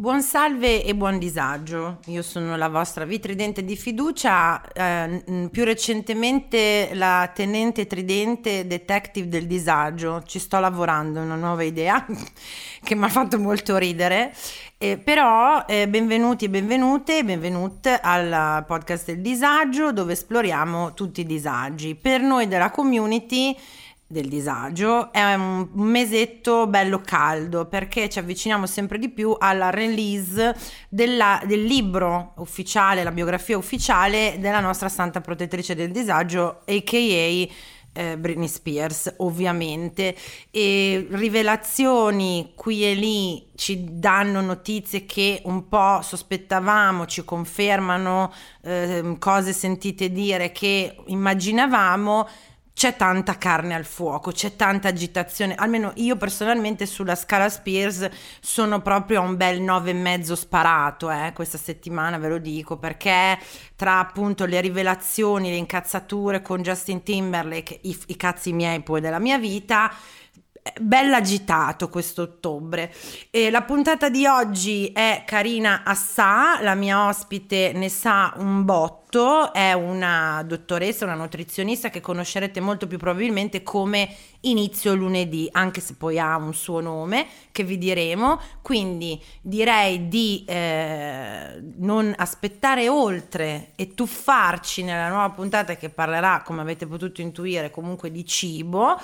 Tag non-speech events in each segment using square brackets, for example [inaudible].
Buon salve e buon disagio, io sono la vostra vitridente di fiducia, eh, più recentemente la tenente tridente detective del disagio, ci sto lavorando, una nuova idea [laughs] che mi ha fatto molto ridere, eh, però eh, benvenuti e benvenute, benvenute al podcast del disagio dove esploriamo tutti i disagi. Per noi della community del disagio è un mesetto bello caldo perché ci avviciniamo sempre di più alla release della, del libro ufficiale, la biografia ufficiale della nostra santa protettrice del disagio, a.k.a. Eh, Britney Spears ovviamente e rivelazioni qui e lì ci danno notizie che un po' sospettavamo ci confermano eh, cose sentite dire che immaginavamo c'è tanta carne al fuoco, c'è tanta agitazione, almeno io personalmente sulla scala Spears sono proprio a un bel nove e mezzo sparato eh, questa settimana, ve lo dico, perché tra appunto le rivelazioni, le incazzature con Justin Timberlake, i, i cazzi miei poi della mia vita, Bella agitato questo ottobre. E la puntata di oggi è Carina Assà, la mia ospite ne sa un botto, è una dottoressa, una nutrizionista che conoscerete molto più probabilmente come Inizio lunedì, anche se poi ha un suo nome che vi diremo. Quindi direi di eh, non aspettare oltre e tuffarci nella nuova puntata che parlerà, come avete potuto intuire, comunque di cibo.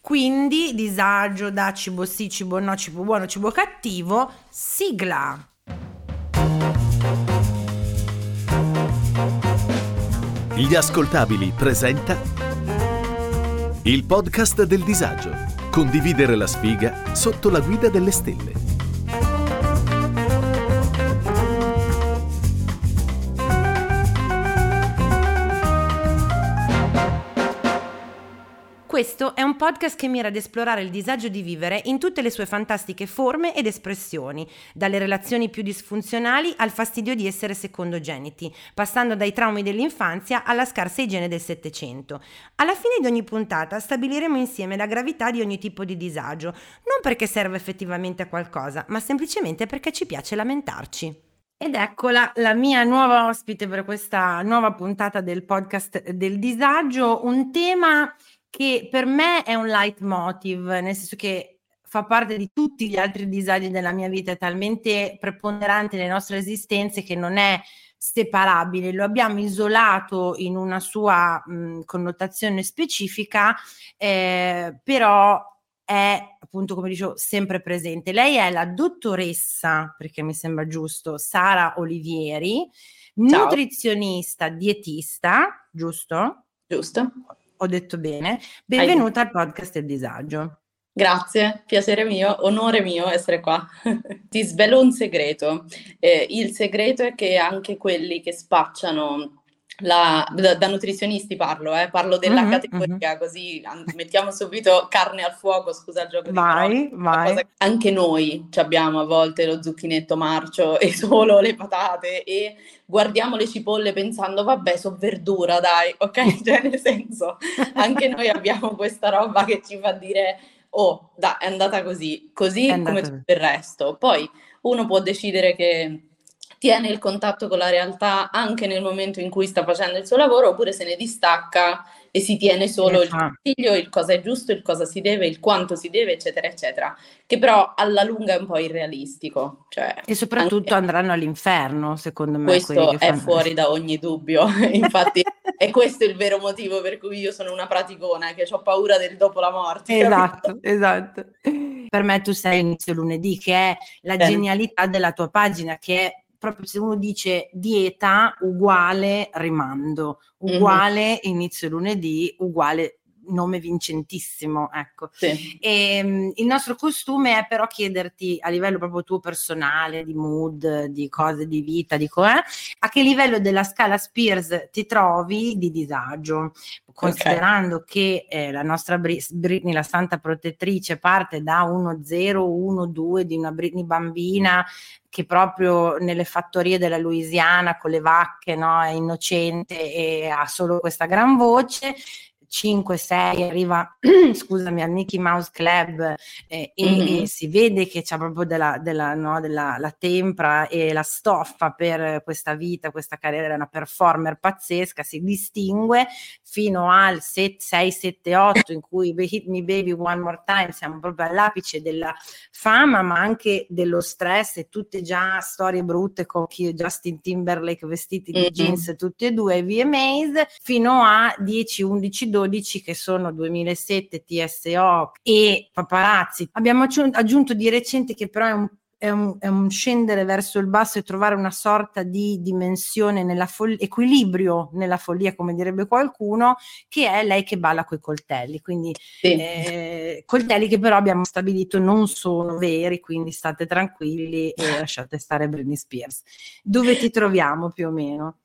Quindi disagio da cibo sì, cibo no, cibo buono, cibo cattivo, sigla. Gli ascoltabili presenta il podcast del disagio. Condividere la sfiga sotto la guida delle stelle. Questo è un podcast che mira ad esplorare il disagio di vivere in tutte le sue fantastiche forme ed espressioni, dalle relazioni più disfunzionali al fastidio di essere secondogeniti, passando dai traumi dell'infanzia alla scarsa igiene del Settecento. Alla fine di ogni puntata stabiliremo insieme la gravità di ogni tipo di disagio, non perché serve effettivamente a qualcosa, ma semplicemente perché ci piace lamentarci. Ed eccola la mia nuova ospite per questa nuova puntata del podcast del disagio, un tema che per me è un leitmotiv, nel senso che fa parte di tutti gli altri disagi della mia vita, è talmente preponderante nelle nostre esistenze che non è separabile, lo abbiamo isolato in una sua mh, connotazione specifica, eh, però è appunto come dicevo sempre presente. Lei è la dottoressa, perché mi sembra giusto, Sara Olivieri, Ciao. nutrizionista, dietista, giusto? Giusto ho detto bene. Benvenuta Hai... al podcast del disagio. Grazie, piacere mio, onore mio essere qua. [laughs] Ti svelo un segreto. Eh, il segreto è che anche quelli che spacciano la, da, da, nutrizionisti parlo, eh, parlo della mm-hmm, categoria, mm-hmm. così mettiamo subito carne al fuoco, scusa il gioco vai, di. Vai. Anche noi abbiamo a volte lo zucchinetto marcio [laughs] e solo le patate e guardiamo le cipolle pensando vabbè so verdura dai, ok? [laughs] Cioè nel senso anche noi abbiamo questa roba che ci fa dire oh dai è andata così, così come tutto il resto. Poi uno può decidere che tiene il contatto con la realtà anche nel momento in cui sta facendo il suo lavoro oppure se ne distacca e si tiene solo esatto. il consiglio, il cosa è giusto, il cosa si deve, il quanto si deve, eccetera, eccetera, che però alla lunga è un po' irrealistico. Cioè, e soprattutto andranno all'inferno, secondo me. Questo è fuori da ogni dubbio, [laughs] [laughs] infatti è questo il vero motivo per cui io sono una praticona, che ho paura del dopo la morte. Esatto, esatto. Per me tu sei inizio lunedì, che è la Bene. genialità della tua pagina, che è proprio se uno dice dieta uguale rimando, uguale mm-hmm. inizio lunedì, uguale nome vincentissimo, ecco. Sì. E, um, il nostro costume è però chiederti a livello proprio tuo personale, di mood, di cose di vita, di co- eh, a che livello della scala Spears ti trovi di disagio, considerando okay. che eh, la nostra Britney, la santa protettrice, parte da 1-0, 1-2 di una Britney bambina che proprio nelle fattorie della Louisiana con le vacche no, è innocente e ha solo questa gran voce 5-6 arriva, [clears throat] scusami, al Mickey Mouse Club eh, e, mm-hmm. e, si vede che c'è proprio della, della, no, della la tempra e la stoffa per questa vita, questa carriera, è una performer pazzesca, si distingue fino al 6-7-8 in cui Hit Me Baby One More Time siamo proprio all'apice della fama ma anche dello stress e tutte già storie brutte con Justin Timberlake vestiti di mm-hmm. jeans tutti e due VMAs fino a 10, 11, 12 che sono 2007 TSO e Paparazzi. Abbiamo aggiunto di recente che però è un è un, è un, scendere verso il basso e trovare una sorta di dimensione nella follia, equilibrio nella follia, come direbbe qualcuno, che è lei che balla coi coltelli. Quindi sì. eh, coltelli che però abbiamo stabilito non sono veri, quindi state tranquilli e [laughs] lasciate stare Britney Spears. Dove ti troviamo più o meno?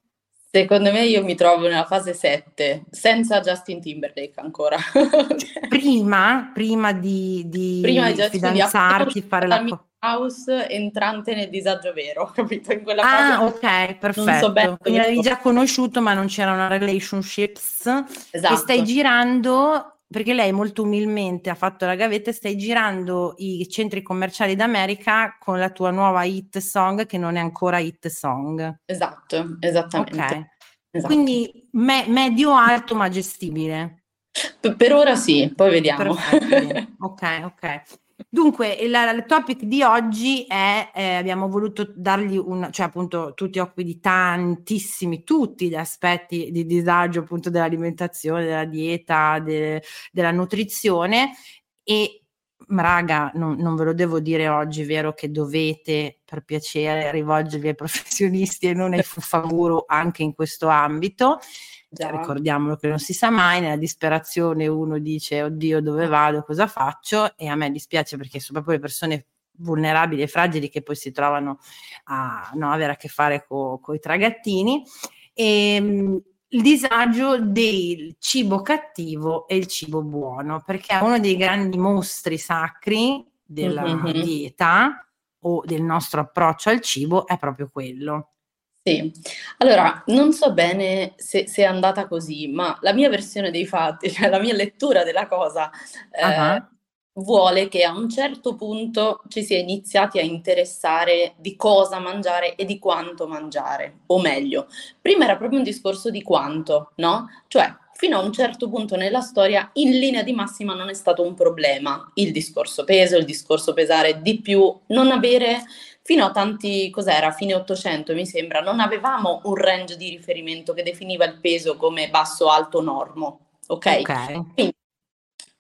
Secondo me io mi trovo nella fase 7, senza Justin Timberlake ancora. [laughs] prima, prima di, di, prima di fidanzarti, fare la... House entrante nel disagio vero, [laughs] capito? In quella ah, ok, perfetto. So Quindi l'avevi già conosciuto, ma non c'era una relationships. Esatto. E stai girando, perché lei molto umilmente ha fatto la gavetta, stai girando i centri commerciali d'America con la tua nuova hit song, che non è ancora hit song. Esatto, esattamente. Ok. Esatto. Quindi me- medio-alto ma gestibile. Per ora sì, poi vediamo. [laughs] ok, ok. Dunque, il, il, topic di oggi è, eh, abbiamo voluto dargli un, cioè appunto tu ti occupi di tantissimi, tutti gli aspetti di disagio appunto dell'alimentazione, della dieta, de, della nutrizione e raga, non, non, ve lo devo dire oggi, vero che dovete per piacere rivolgervi ai [laughs] professionisti e non ai fuffaguru anche in questo ambito. Già. Ricordiamolo che non si sa mai, nella disperazione uno dice oddio dove vado, cosa faccio e a me dispiace perché sono proprio le persone vulnerabili e fragili che poi si trovano a no, avere a che fare con i tragattini. E, ehm, il disagio del cibo cattivo e il cibo buono, perché è uno dei grandi mostri sacri della mm-hmm. dieta o del nostro approccio al cibo è proprio quello. Sì, allora non so bene se, se, è andata così, ma la mia versione dei fatti, [laughs] cioè la mia lettura della cosa, eh, vuole che a un certo punto ci si è iniziati a interessare di cosa mangiare e di quanto mangiare, o meglio, prima era proprio un discorso di quanto, no? Cioè, fino a un certo punto nella storia, in linea di massima non è stato un problema il discorso peso, il discorso pesare di più, non avere fino a tanti, cos'era, fine 800 mi sembra, non avevamo un range di riferimento che definiva il peso come basso, alto, normo, ok? okay. Quindi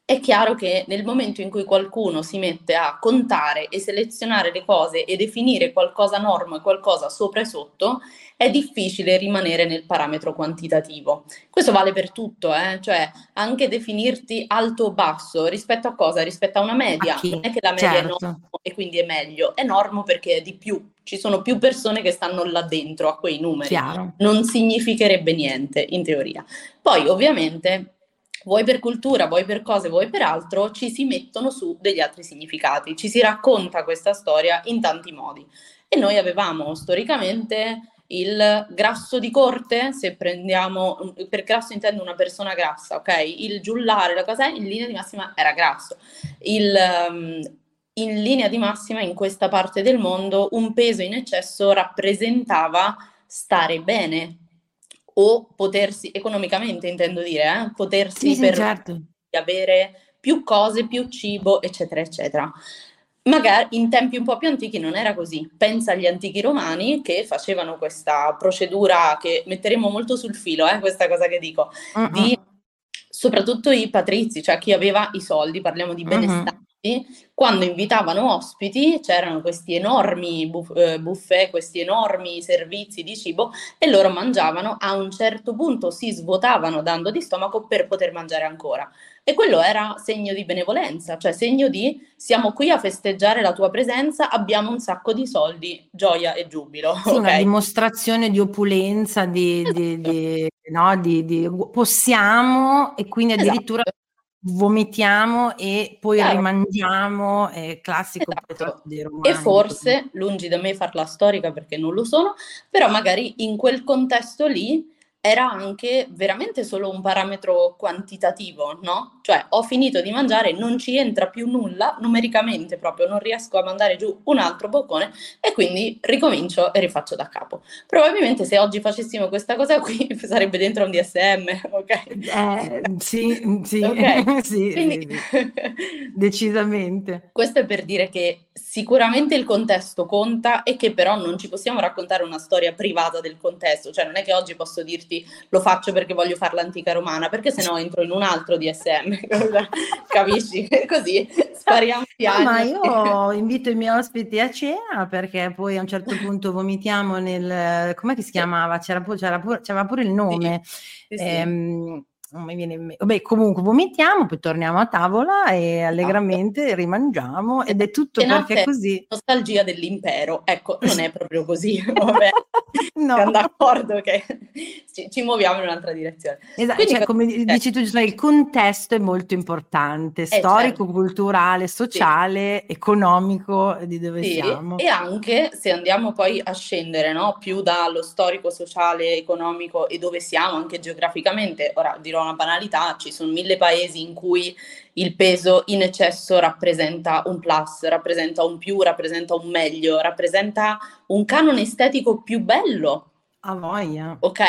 è chiaro che nel momento in cui qualcuno si mette a contare e selezionare le cose e definire qualcosa normo e qualcosa sopra e sotto, è difficile rimanere nel parametro quantitativo. Questo vale per tutto, eh? cioè anche definirti alto o basso rispetto a cosa? Rispetto a una media. A non è che la media certo. è normo e quindi è meglio, è normo perché è di più. Ci sono più persone che stanno là dentro a quei numeri. Chiaro. Non significherebbe niente in teoria. Poi ovviamente vuoi per cultura, vuoi per cose, vuoi per altro, ci si mettono su degli altri significati, ci si racconta questa storia in tanti modi. E noi avevamo storicamente il grasso di corte, se prendiamo, per grasso intendo una persona grassa, ok? Il giullare, la cosa in linea di massima era grasso. Il, um, in linea di massima in questa parte del mondo un peso in eccesso rappresentava stare bene, o potersi, economicamente intendo dire, eh, potersi sì, per certo. avere più cose, più cibo, eccetera, eccetera. Magari in tempi un po' più antichi non era così. Pensa agli antichi romani che facevano questa procedura che metteremo molto sul filo, eh, questa cosa che dico, uh-uh. di soprattutto i patrizi, cioè chi aveva i soldi, parliamo di benestanti, uh-huh. Quando invitavano ospiti c'erano questi enormi eh, buffet, questi enormi servizi di cibo e loro mangiavano, a un certo punto si svuotavano dando di stomaco per poter mangiare ancora. E quello era segno di benevolenza, cioè segno di siamo qui a festeggiare la tua presenza, abbiamo un sacco di soldi, gioia e giubilo. Sì, okay? una dimostrazione di opulenza, di, di, di, no, di, possiamo e quindi esatto. addirittura esatto. Vomitiamo e poi Chiaro. rimangiamo, è classico esatto. E forse, lungi da me farla storica perché non lo sono, però magari in quel contesto lì era anche veramente solo un parametro quantitativo, no? Cioè ho finito di mangiare, non ci entra più nulla, numericamente proprio non riesco a mandare giù un altro boccone e quindi ricomincio e rifaccio da capo. Probabilmente se oggi facessimo questa cosa qui [laughs] sarebbe dentro un DSM, [laughs] ok? Eh, sì, sì, okay. [laughs] sì, quindi... sì, decisamente. Questo è per dire che sicuramente il contesto conta e che però non ci possiamo raccontare una storia privata del contesto, cioè non è che oggi posso dirti dirti lo faccio perché voglio fare l'antica romana, perché se no entro in un altro DSM, [laughs] capisci? [laughs] Così spariamo. No, ma io invito i miei ospiti a cena perché poi a un certo [laughs] punto vomitiamo nel... com'è che si chiamava? C'era, c'era, pure, c'era pure il nome. Sì, sì, ehm, non mi viene in mente. Beh, comunque vomitiamo, poi torniamo a tavola e esatto. allegramente rimangiamo ed è tutto e perché così. Nostalgia dell'impero, ecco, [laughs] non è proprio così, [laughs] vabbè. no. Siamo d'accordo che ci, ci, muoviamo in un'altra direzione. Esatto, Quindi, cioè, come dici tu, il contesto è molto importante, eh, storico, certo. culturale, sociale, sì. economico di dove sì. siamo. E anche se andiamo poi a scendere no? più dallo storico, sociale, economico e dove siamo anche geograficamente, ora dirò una banalità, ci sono mille paesi in cui il peso in eccesso rappresenta un plus, rappresenta un più, rappresenta un meglio, rappresenta un canone estetico più bello. A voglia. Ok?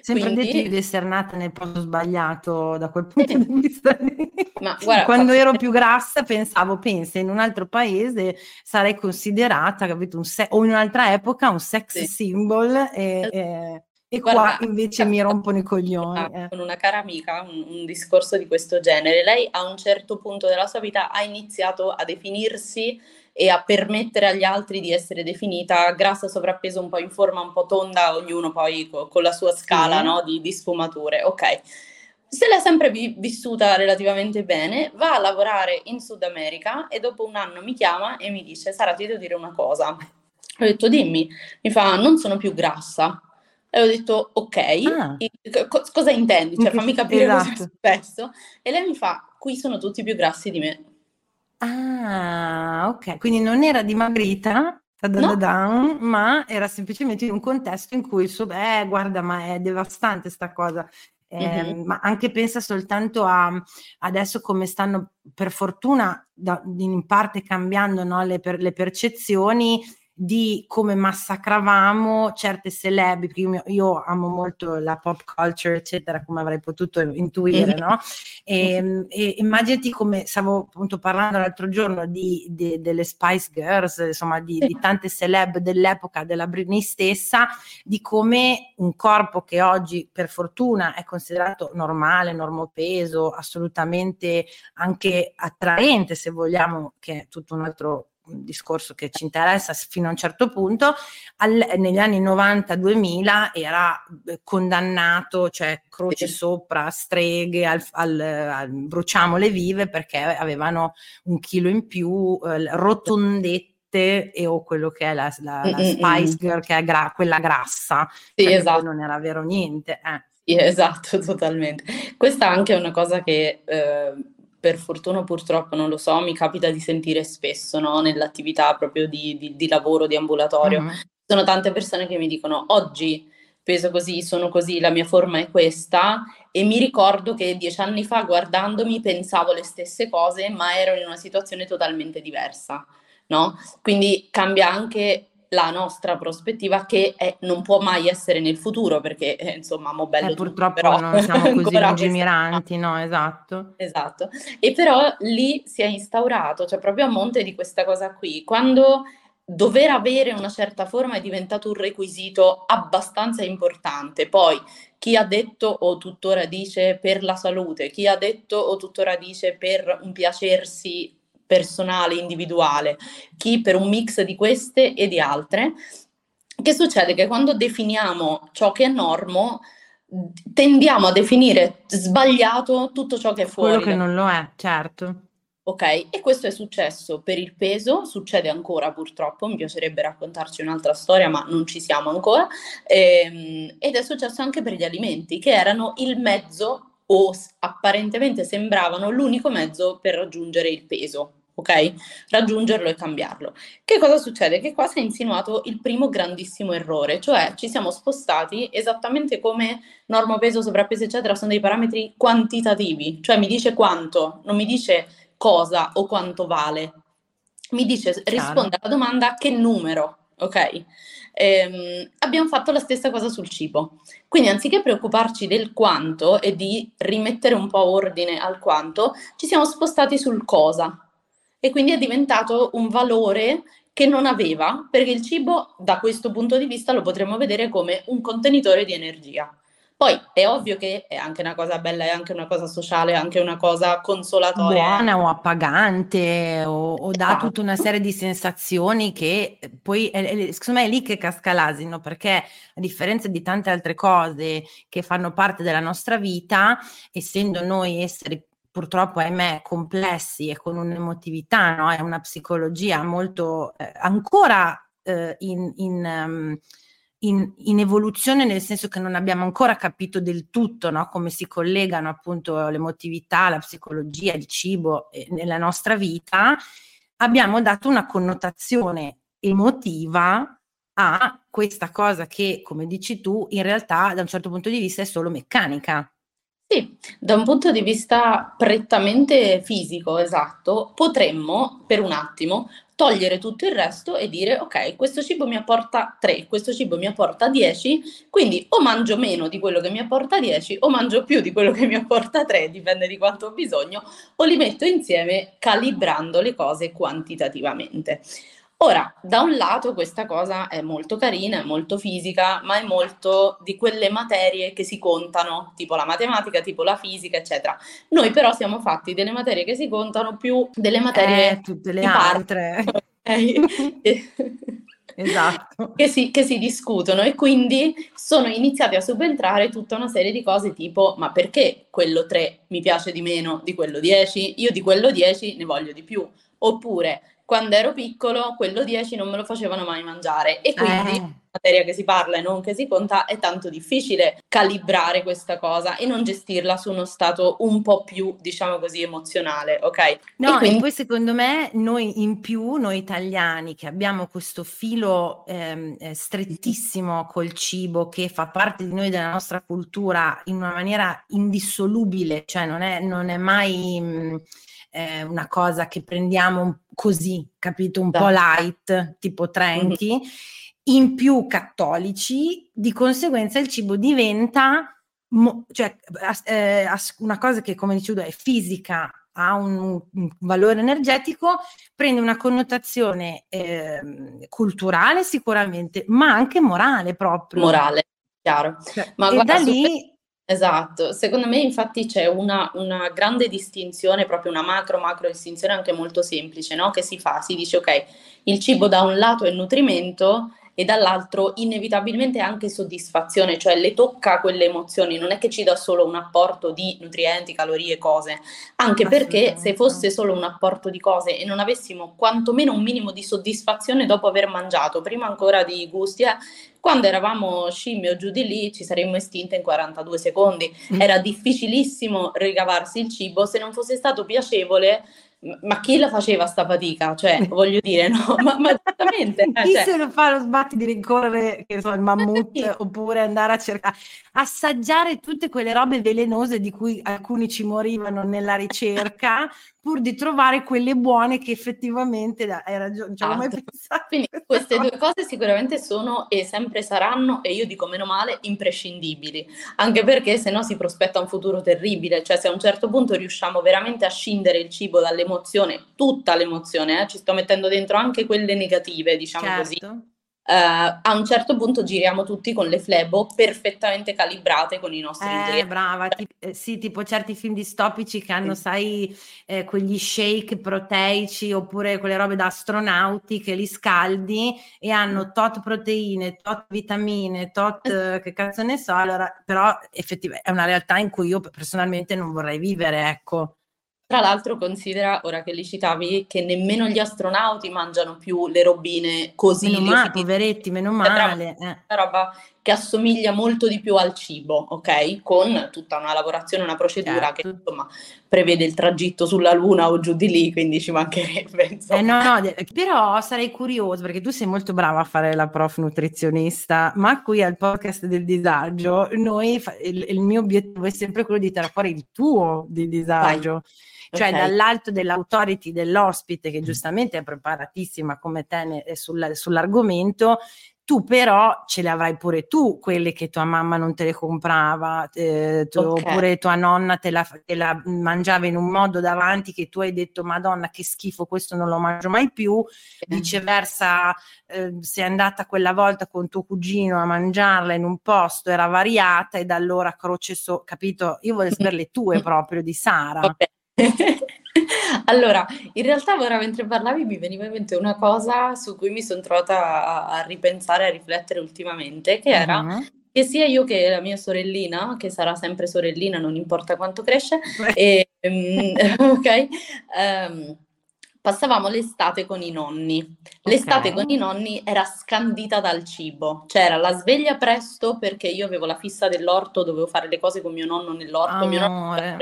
Sempre Quindi... detto di essere nata nel posto sbagliato da quel punto di vista. [laughs] Ma guarda, Quando ero più grassa pensavo, pensa, in un altro paese sarei considerata, capito, un se- o in un'altra epoca un sex sì. symbol e, e e Guarda, qua invece mi rompono i coglioni. Eh. Con una cara amica un, un, discorso di questo genere. Lei a un certo punto della sua vita ha iniziato a definirsi e a permettere agli altri di essere definita grassa, sovrappeso, un po' in forma, un po' tonda, ognuno poi co- con la sua scala sì. no, di, di, sfumature. Ok. Se l'è sempre vi- vissuta relativamente bene, va a lavorare in Sud America e dopo un anno mi chiama e mi dice: Sara, ti devo dire una cosa. Ho detto: Dimmi. Mi fa: Non sono più grassa e ho detto, ok, ah. co- cosa intendi? Cioè, fammi capire esatto. cosa è esatto. successo. E lei mi fa, qui sono tutti più grassi di me. Ah, ok. Quindi non era dimagrita, no. ma era semplicemente in un contesto in cui il suo, beh, guarda, ma è devastante sta cosa. Eh, mm-hmm. Ma anche pensa soltanto a adesso come stanno, per fortuna, da, in parte cambiando no, le, per, le percezioni di come massacravamo certe celeb, io, io, amo molto la pop culture, eccetera, come avrei potuto intuire, no? E, ehm, e immaginati come stavo appunto parlando l'altro giorno di, di, delle Spice Girls, insomma, di, di, tante celeb dell'epoca della Britney stessa, di come un corpo che oggi per fortuna è considerato normale, normopeso, assolutamente anche attraente, se vogliamo, che è tutto un altro discorso che ci interessa fino a un certo punto, al, negli anni 90-2000 era eh, condannato, cioè croce sopra, streghe, al, al, al, bruciamole vive perché avevano un chilo in più, eh, rotondette e o quello che è la, la, la Spice Girl, che è gra- quella grassa, sì, esatto. non era vero niente. Eh. Sì, [laughs] esatto, totalmente. Questa anche è una cosa che... Eh, per fortuna purtroppo non lo so, mi capita di sentire spesso no? nell'attività proprio di, di, di, lavoro, di ambulatorio. Mm-hmm. Sono tante persone che mi dicono oggi peso così, sono così, la mia forma è questa e mi ricordo che dieci anni fa guardandomi pensavo le stesse cose ma ero in una situazione totalmente diversa. No? Quindi cambia anche la nostra prospettiva che è, non può mai essere nel futuro perché eh, insomma mo bello eh, purtroppo tutto, non siamo [laughs] così lungimiranti no esatto. Esatto. E però lì si è instaurato cioè proprio a monte di questa cosa qui. Quando dover avere una certa forma è diventato un requisito abbastanza importante. Poi chi ha detto o tuttora dice per la salute chi ha detto o tuttora dice per un piacersi personale, individuale, chi per un mix di queste e di altre. Che succede? Che quando definiamo ciò che è normo, tendiamo a definire sbagliato tutto ciò che è fuori. Quello che non lo è, certo. Ok, e questo è successo per il peso, succede ancora purtroppo, mi piacerebbe raccontarci un'altra storia, ma non ci siamo ancora, ehm, ed è successo anche per gli alimenti, che erano il mezzo o apparentemente sembravano l'unico mezzo per raggiungere il peso ok? Raggiungerlo e cambiarlo. Che cosa succede? Che qua si è insinuato il primo grandissimo errore, cioè ci siamo spostati esattamente come norma peso, sovrappeso, eccetera, sono dei parametri quantitativi, cioè mi dice quanto, non mi dice cosa o quanto vale. Mi dice, risponde alla domanda che numero, ok? Ehm, abbiamo fatto la stessa cosa sul cibo. Quindi anziché preoccuparci del quanto e di rimettere un po' ordine al quanto, ci siamo spostati sul cosa. E quindi è diventato un valore che non aveva, perché il cibo da questo punto di vista lo potremmo vedere come un contenitore di energia. Poi è ovvio che è anche una cosa bella, è anche una cosa sociale, è anche una cosa consolatoria. Buona o appagante o, o dà esatto. tutta una serie di sensazioni che poi è, è, secondo me è lì che casca l'asino perché a differenza di tante altre cose che fanno parte della nostra vita, essendo noi esseri purtroppo ahimè complessi e con un'emotività no? e una psicologia molto eh, ancora eh, in, in um, in, in, evoluzione, nel senso che non abbiamo ancora capito del tutto no? come si collegano appunto l'emotività, la psicologia, il cibo eh, nella nostra vita, abbiamo dato una connotazione emotiva a questa cosa che, come dici tu, in realtà da un certo punto di vista è solo meccanica. Sì, da un punto di vista prettamente fisico, esatto, potremmo per un attimo togliere tutto il resto e dire ok, questo cibo mi apporta 3, questo cibo mi apporta 10, quindi o mangio meno di quello che mi apporta 10 o mangio più di quello che mi apporta 3, dipende di quanto ho bisogno, o li metto insieme calibrando le cose quantitativamente. Ora, da un lato questa cosa è molto carina, è molto fisica, ma è molto di quelle materie che si contano, tipo la matematica, tipo la fisica, eccetera. Noi però siamo fatti delle materie che si contano più delle materie... Eh, tutte le altre. [laughs] esatto. Che si, che si, discutono e quindi sono iniziati a subentrare tutta una serie di cose tipo ma perché quello 3 mi piace di meno di quello 10? Io di quello 10 ne voglio di più. Oppure quando ero piccolo quello 10 non me lo facevano mai mangiare e quindi eh. materia che si parla e non che si conta è tanto difficile calibrare questa cosa e non gestirla su uno stato un po' più diciamo così emozionale ok no e, quindi... e poi secondo me noi in più noi italiani che abbiamo questo filo ehm, eh, strettissimo col cibo che fa parte di noi della nostra cultura in una maniera indissolubile cioè non è, non è mai mh, mm, eh, una cosa che prendiamo così, capito, un da. po' light, tipo Trenchi, mm-hmm. in più cattolici, di conseguenza il cibo diventa Mo, cioè, eh, una cosa che come dicevo è fisica, ha un, un, valore energetico, prende una connotazione eh, culturale sicuramente, ma anche morale proprio. Morale, chiaro. Cioè, ma e da lì Esatto, secondo me infatti c'è una, una grande distinzione, proprio una macro-macro distinzione anche molto semplice, no? Che si fa, si dice ok, il cibo da un lato è nutrimento e dall'altro inevitabilmente anche soddisfazione, cioè le tocca quelle emozioni, non è che ci dà solo un apporto di nutrienti, calorie, cose, anche perché se fosse solo un apporto di cose e non avessimo quantomeno un minimo di soddisfazione dopo aver mangiato, prima ancora di gusti, eh, quando eravamo scimmie o giù di lì ci saremmo estinte in 42 secondi. Mm. Era difficilissimo ricavarsi il cibo se non fosse stato piacevole ma chi la faceva sta fatica? Cioè, [laughs] voglio dire, no, ma, ma [laughs] esattamente. Eh, chi cioè... se ne fa lo sbatti di rincorrere, che so, il mammut, sì. oppure andare a cercare, assaggiare tutte quelle robe velenose di cui alcuni ci morivano nella ricerca, pur di trovare quelle buone che effettivamente hai ragione, cioè, mai esatto. pensato. Quindi queste due cose sicuramente sono e sempre saranno, e io dico meno male, imprescindibili, anche perché se no si prospetta un futuro terribile, cioè se a un certo punto riusciamo veramente a scindere il cibo dall'emozione, tutta l'emozione, eh, ci sto mettendo dentro anche quelle negative, diciamo certo. così Uh, a un certo punto giriamo tutti con le flebo perfettamente calibrate con i nostri eh, brava, ti, eh, sì, tipo certi film distopici che hanno, sì. sai, eh, quegli shake proteici oppure quelle robe da astronauti che li scaldi e hanno tot proteine, tot vitamine, tot eh, che cazzo ne so, allora, però effettivamente è una realtà in cui io personalmente non vorrei vivere, ecco. Tra l'altro considera, ora che li citavi, che nemmeno gli astronauti mangiano più le robine così. Meno male, poveretti, meno male. Eh. Roba che assomiglia molto di più al cibo, ok? Con tutta una lavorazione, una procedura certo. che insomma prevede il tragitto sulla Luna o giù di lì, quindi ci mancherebbe. [laughs] Insomma. Eh no, no, però sarei curioso perché tu sei molto brava a fare la prof nutrizionista, ma qui al podcast del disagio, noi, il, il mio obiettivo è sempre quello di tirare fuori il tuo di disagio. Vai cioè okay. dall'alto dell'autority dell'ospite che giustamente è preparatissima come te ne, sul, sull'argomento, tu però ce le avrai pure tu, quelle che tua mamma non te le comprava, eh, tu, okay. oppure tua nonna te la, te la, mangiava in un modo davanti che tu hai detto Madonna che schifo, questo non lo mangio mai più, viceversa eh, sei andata quella volta con tuo cugino a mangiarla in un posto, era variata e da allora croce so, capito? Io voglio [laughs] sapere le tue proprio di Sara. Okay. [laughs] Allora, in realtà ora mentre parlavi mi veniva in mente una cosa su cui mi sono trovata a, a ripensare, a riflettere ultimamente, che era uh-huh. che sia io che la mia sorellina, che sarà sempre sorellina, non importa quanto cresce, e, um, [laughs] ok, um, passavamo l'estate con i nonni. L'estate okay. con i nonni era scandita dal cibo, c'era la sveglia presto perché io avevo la fissa dell'orto, dovevo fare le cose con mio nonno nell'orto, mio nonno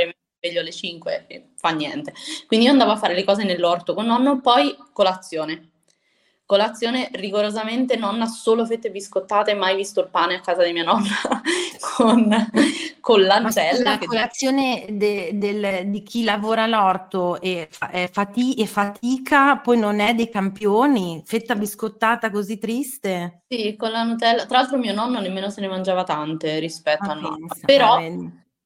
sveglio alle 5 e fa niente. Quindi io andavo a fare le cose nell'orto con nonno, poi colazione. Colazione rigorosamente nonna solo fette biscottate, mai visto il pane a casa di mia nonna [laughs] con, con la Nutella. La colazione de, del, di chi lavora all'orto e, e, fati, e, fatica, poi non è dei campioni, fetta biscottata così triste. Sì, con la Nutella. Tra l'altro mio nonno nemmeno se ne mangiava tante rispetto ah, a noi. Però...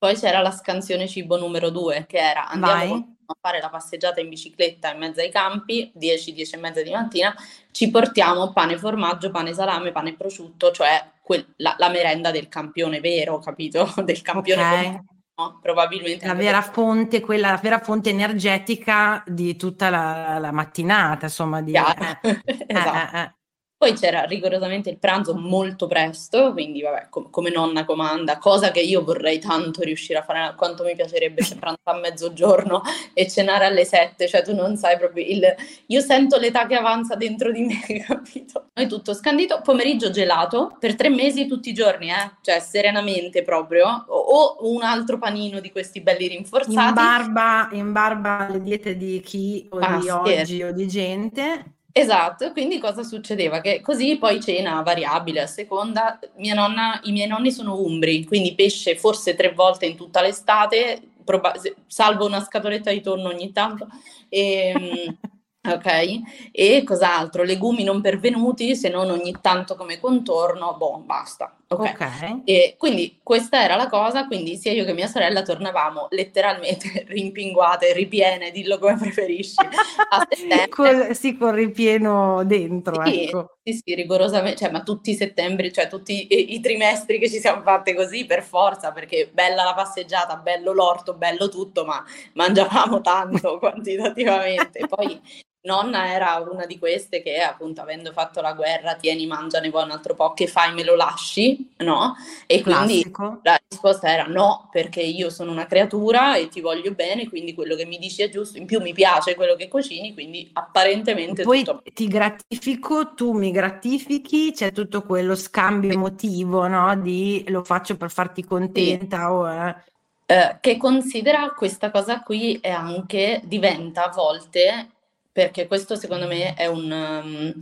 poi c'era la scansione cibo numero due, che era andiamo a fare la passeggiata in bicicletta in mezzo ai campi, 10, 10 e mezza di mattina, ci portiamo pane formaggio, pane salame, pane prosciutto, cioè quel, la, la, merenda del campione vero, capito? [laughs] Del campione okay. no? probabilmente. La vera fonte, quella, la vera fonte energetica di tutta la, la mattinata, insomma. Di, [laughs] eh, esatto. Eh, eh, poi c'era rigorosamente il pranzo molto presto, quindi vabbè, com- come nonna comanda, cosa che io vorrei tanto riuscire a fare, quanto mi piacerebbe se pranzare a mezzogiorno [laughs] e cenare alle sette, cioè tu non sai proprio il... Io sento l'età che avanza dentro di me, [laughs] capito? Noi tutto scandito, pomeriggio gelato, per tre mesi tutti i giorni, eh? Cioè serenamente proprio, o, o un altro panino di questi belli rinforzati. In barba, in barba alle diete di chi o ah, di oggi o di gente. Esatto, quindi cosa succedeva? Che così poi cena variabile a seconda. Mia nonna, I miei nonni sono umbri, quindi pesce forse tre volte in tutta l'estate, proba- salvo una scatoletta di tonno ogni tanto. E, ehm, [laughs] ok? E cos'altro? Legumi non pervenuti, se non ogni tanto come contorno, boh, basta. Ok. okay. E quindi questa era la cosa, quindi sia io che mia sorella tornavamo letteralmente [laughs] rimpinguate, ripiene, dillo come preferisci, a settembre. [laughs] sì, con ripieno dentro, sì, ecco. Sì, sì, rigorosamente, cioè, ma tutti i settembre, cioè tutti i, i, trimestri che ci siamo fatte così per forza, perché bella la passeggiata, bello l'orto, bello tutto, ma mangiavamo tanto [laughs] quantitativamente. Poi Nonna era una di queste che appunto avendo fatto la guerra, tieni, mangia, ne vuoi un altro po', che fai, me lo lasci, no? E quindi Classico. la risposta era no, perché io sono una creatura e ti voglio bene, quindi quello che mi dici è giusto, in più mi piace quello che cucini, quindi apparentemente Poi tutto... ti gratifico, tu mi gratifichi, c'è tutto quello scambio emotivo, no? Di lo faccio per farti contenta sì. o... Eh. Eh, che considera questa cosa qui è anche diventa a volte perché questo secondo me è, un, um,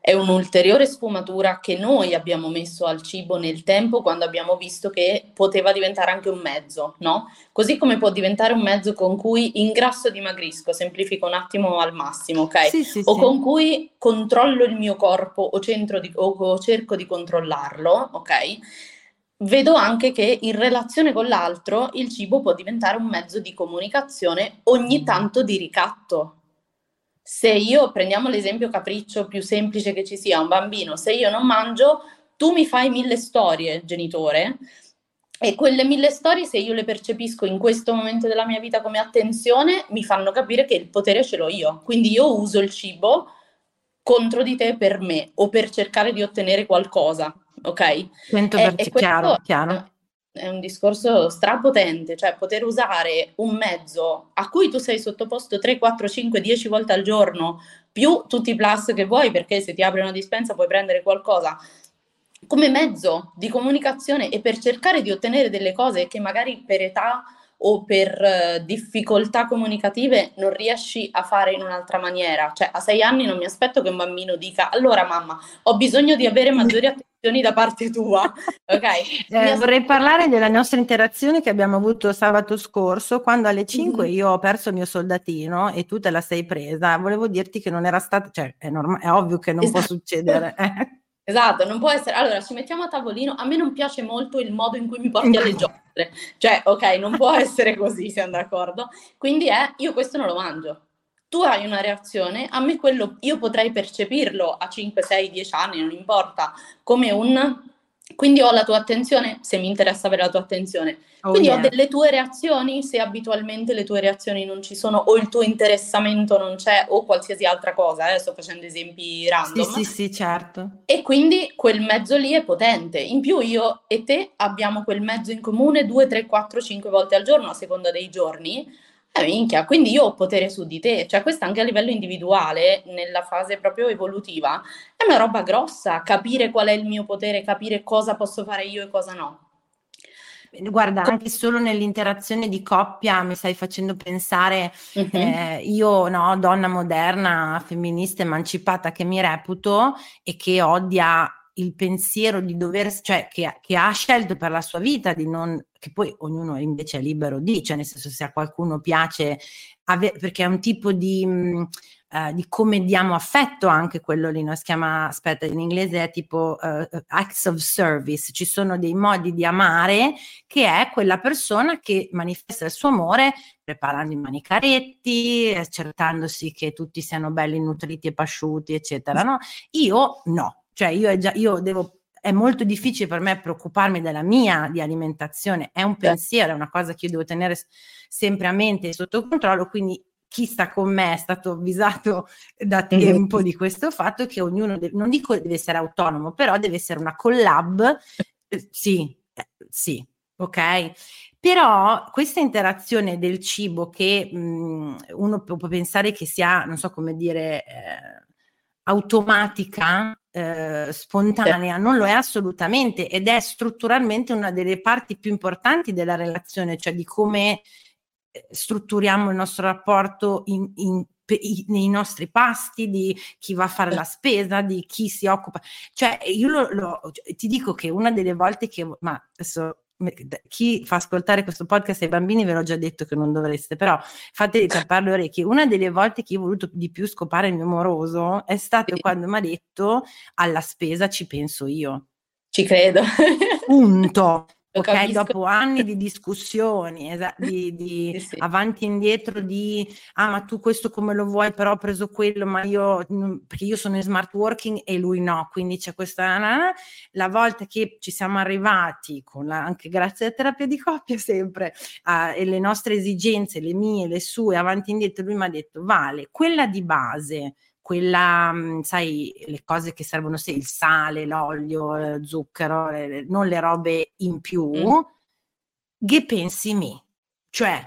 è un'ulteriore sfumatura che noi abbiamo messo al cibo nel tempo quando abbiamo visto che poteva diventare anche un mezzo, no? Così come può diventare un mezzo con cui ingrasso e dimagrisco, semplifico un attimo al massimo, ok? Sì, sì, o sì. con cui controllo il mio corpo o, di, o cerco di controllarlo, ok? vedo anche che in relazione con l'altro il cibo può diventare un mezzo di comunicazione, ogni tanto di ricatto se io prendiamo l'esempio capriccio più semplice che ci sia, un bambino, se io non mangio, tu mi fai mille storie, genitore, e quelle mille storie, se io le percepisco in questo momento della mia vita come attenzione, mi fanno capire che il potere ce l'ho io. Quindi io uso il cibo contro di te per me o per cercare di ottenere qualcosa, ok? 100% e, chiaro, chiaro è un discorso strapotente, cioè poter usare un mezzo a cui tu sei sottoposto 3, 4, 5, 10 volte al giorno, più tutti i plus che vuoi, perché se ti apre una dispensa puoi prendere qualcosa, come mezzo di comunicazione e per cercare di ottenere delle cose che magari per età o per uh, difficoltà comunicative non riesci a fare in un'altra maniera. Cioè, a sei anni non mi aspetto che un bambino dica: Allora, mamma, ho bisogno di avere maggiori [laughs] attenzioni da parte tua. [laughs] Ok? Eh, vorrei parlare della nostra interazione che abbiamo avuto sabato scorso, quando alle 5 mm-hmm. io ho perso il mio soldatino e tu te la sei presa. Volevo dirti che non era stato, cioè, è, norm- è ovvio che non esatto. può succedere. [laughs] Eh. Esatto, non può essere. Allora, ci mettiamo a tavolino. A me non piace molto il modo in cui mi porti alle [laughs] giostre. Cioè, ok, non può essere così, siamo d'accordo. Quindi è, io questo non lo mangio. Tu hai una reazione, a me quello, io potrei percepirlo a 5, 6, 10 anni, non importa, come un quindi ho la tua attenzione se mi interessa avere la tua attenzione. Oh Quindi yeah. ho delle tue reazioni se abitualmente le tue reazioni non ci sono o il tuo interessamento non c'è o qualsiasi altra cosa. Eh? Sto facendo esempi random. Sì, sì, sì, certo. E quindi quel mezzo lì è potente. In più io e te abbiamo quel mezzo in comune 2, 3, 4, 5 volte al giorno a seconda dei giorni eh, minchia, quindi io ho potere su di te, cioè questo anche a livello individuale, nella fase proprio evolutiva, è una roba grossa, capire qual è il mio potere, capire cosa posso fare io e cosa no. Guarda, anche solo nell'interazione di coppia mi stai facendo pensare, uh-huh. eh, io, no, donna moderna, femminista, emancipata che mi reputo e che odia il pensiero di dover, cioè che, che, ha scelto per la sua vita di non, che poi ognuno invece è libero di, cioè nel senso se a qualcuno piace, ave, perché è un tipo di, mh, uh, di come diamo affetto anche quello lì, no? si chiama, aspetta, in inglese è tipo uh, acts of service, ci sono dei modi di amare che è quella persona che manifesta il suo amore preparando i manicaretti, accertandosi che tutti siano belli, nutriti e pasciuti, eccetera, no? Io no, cioè io, già, io devo è molto difficile per me preoccuparmi della mia di alimentazione, è un pensiero, è una cosa che io devo tenere sempre a mente sotto controllo, quindi chi sta con me è stato avvisato [laughs] da tempo di questo fatto che ognuno, deve, non dico deve essere autonomo, però deve essere una collab, eh, sì, eh, sì, ok? Però questa interazione del cibo che mh, mhmm, uno può pensare che sia, non so come dire, eh, automatica, eh, spontanea, non lo è assolutamente ed è strutturalmente una delle parti più importanti della relazione, cioè di come eh, strutturiamo il nostro rapporto in, in, nei nostri pasti, di chi va a fare la spesa, di chi si occupa. Cioè, io lo, lo, ti dico che una delle volte che, ma adesso chi fa ascoltare questo podcast ai bambini ve l'ho già detto che non dovreste, però fatevi tappare [laughs] le orecchie. Una delle volte che io ho voluto di più scopare il mio moroso è stato sì. quando mi ha detto alla spesa ci penso io. Ci credo. Punto. Ok, dopo anni di discussioni, esa- di, di [laughs] sì, sì. avanti e indietro di ah ma tu questo come lo vuoi? Però ho preso quello ma io perché io sono in smart working e lui no quindi c'è questa la volta che ci siamo arrivati con la, anche grazie alla terapia di coppia sempre uh, e le nostre esigenze le mie le sue avanti e indietro lui mi ha detto vale quella di base quella, mhmm, sai, le cose che servono, sì, il sale, l'olio, il zucchero, le, non le robe in più, mm. che pensi mi? Cioè,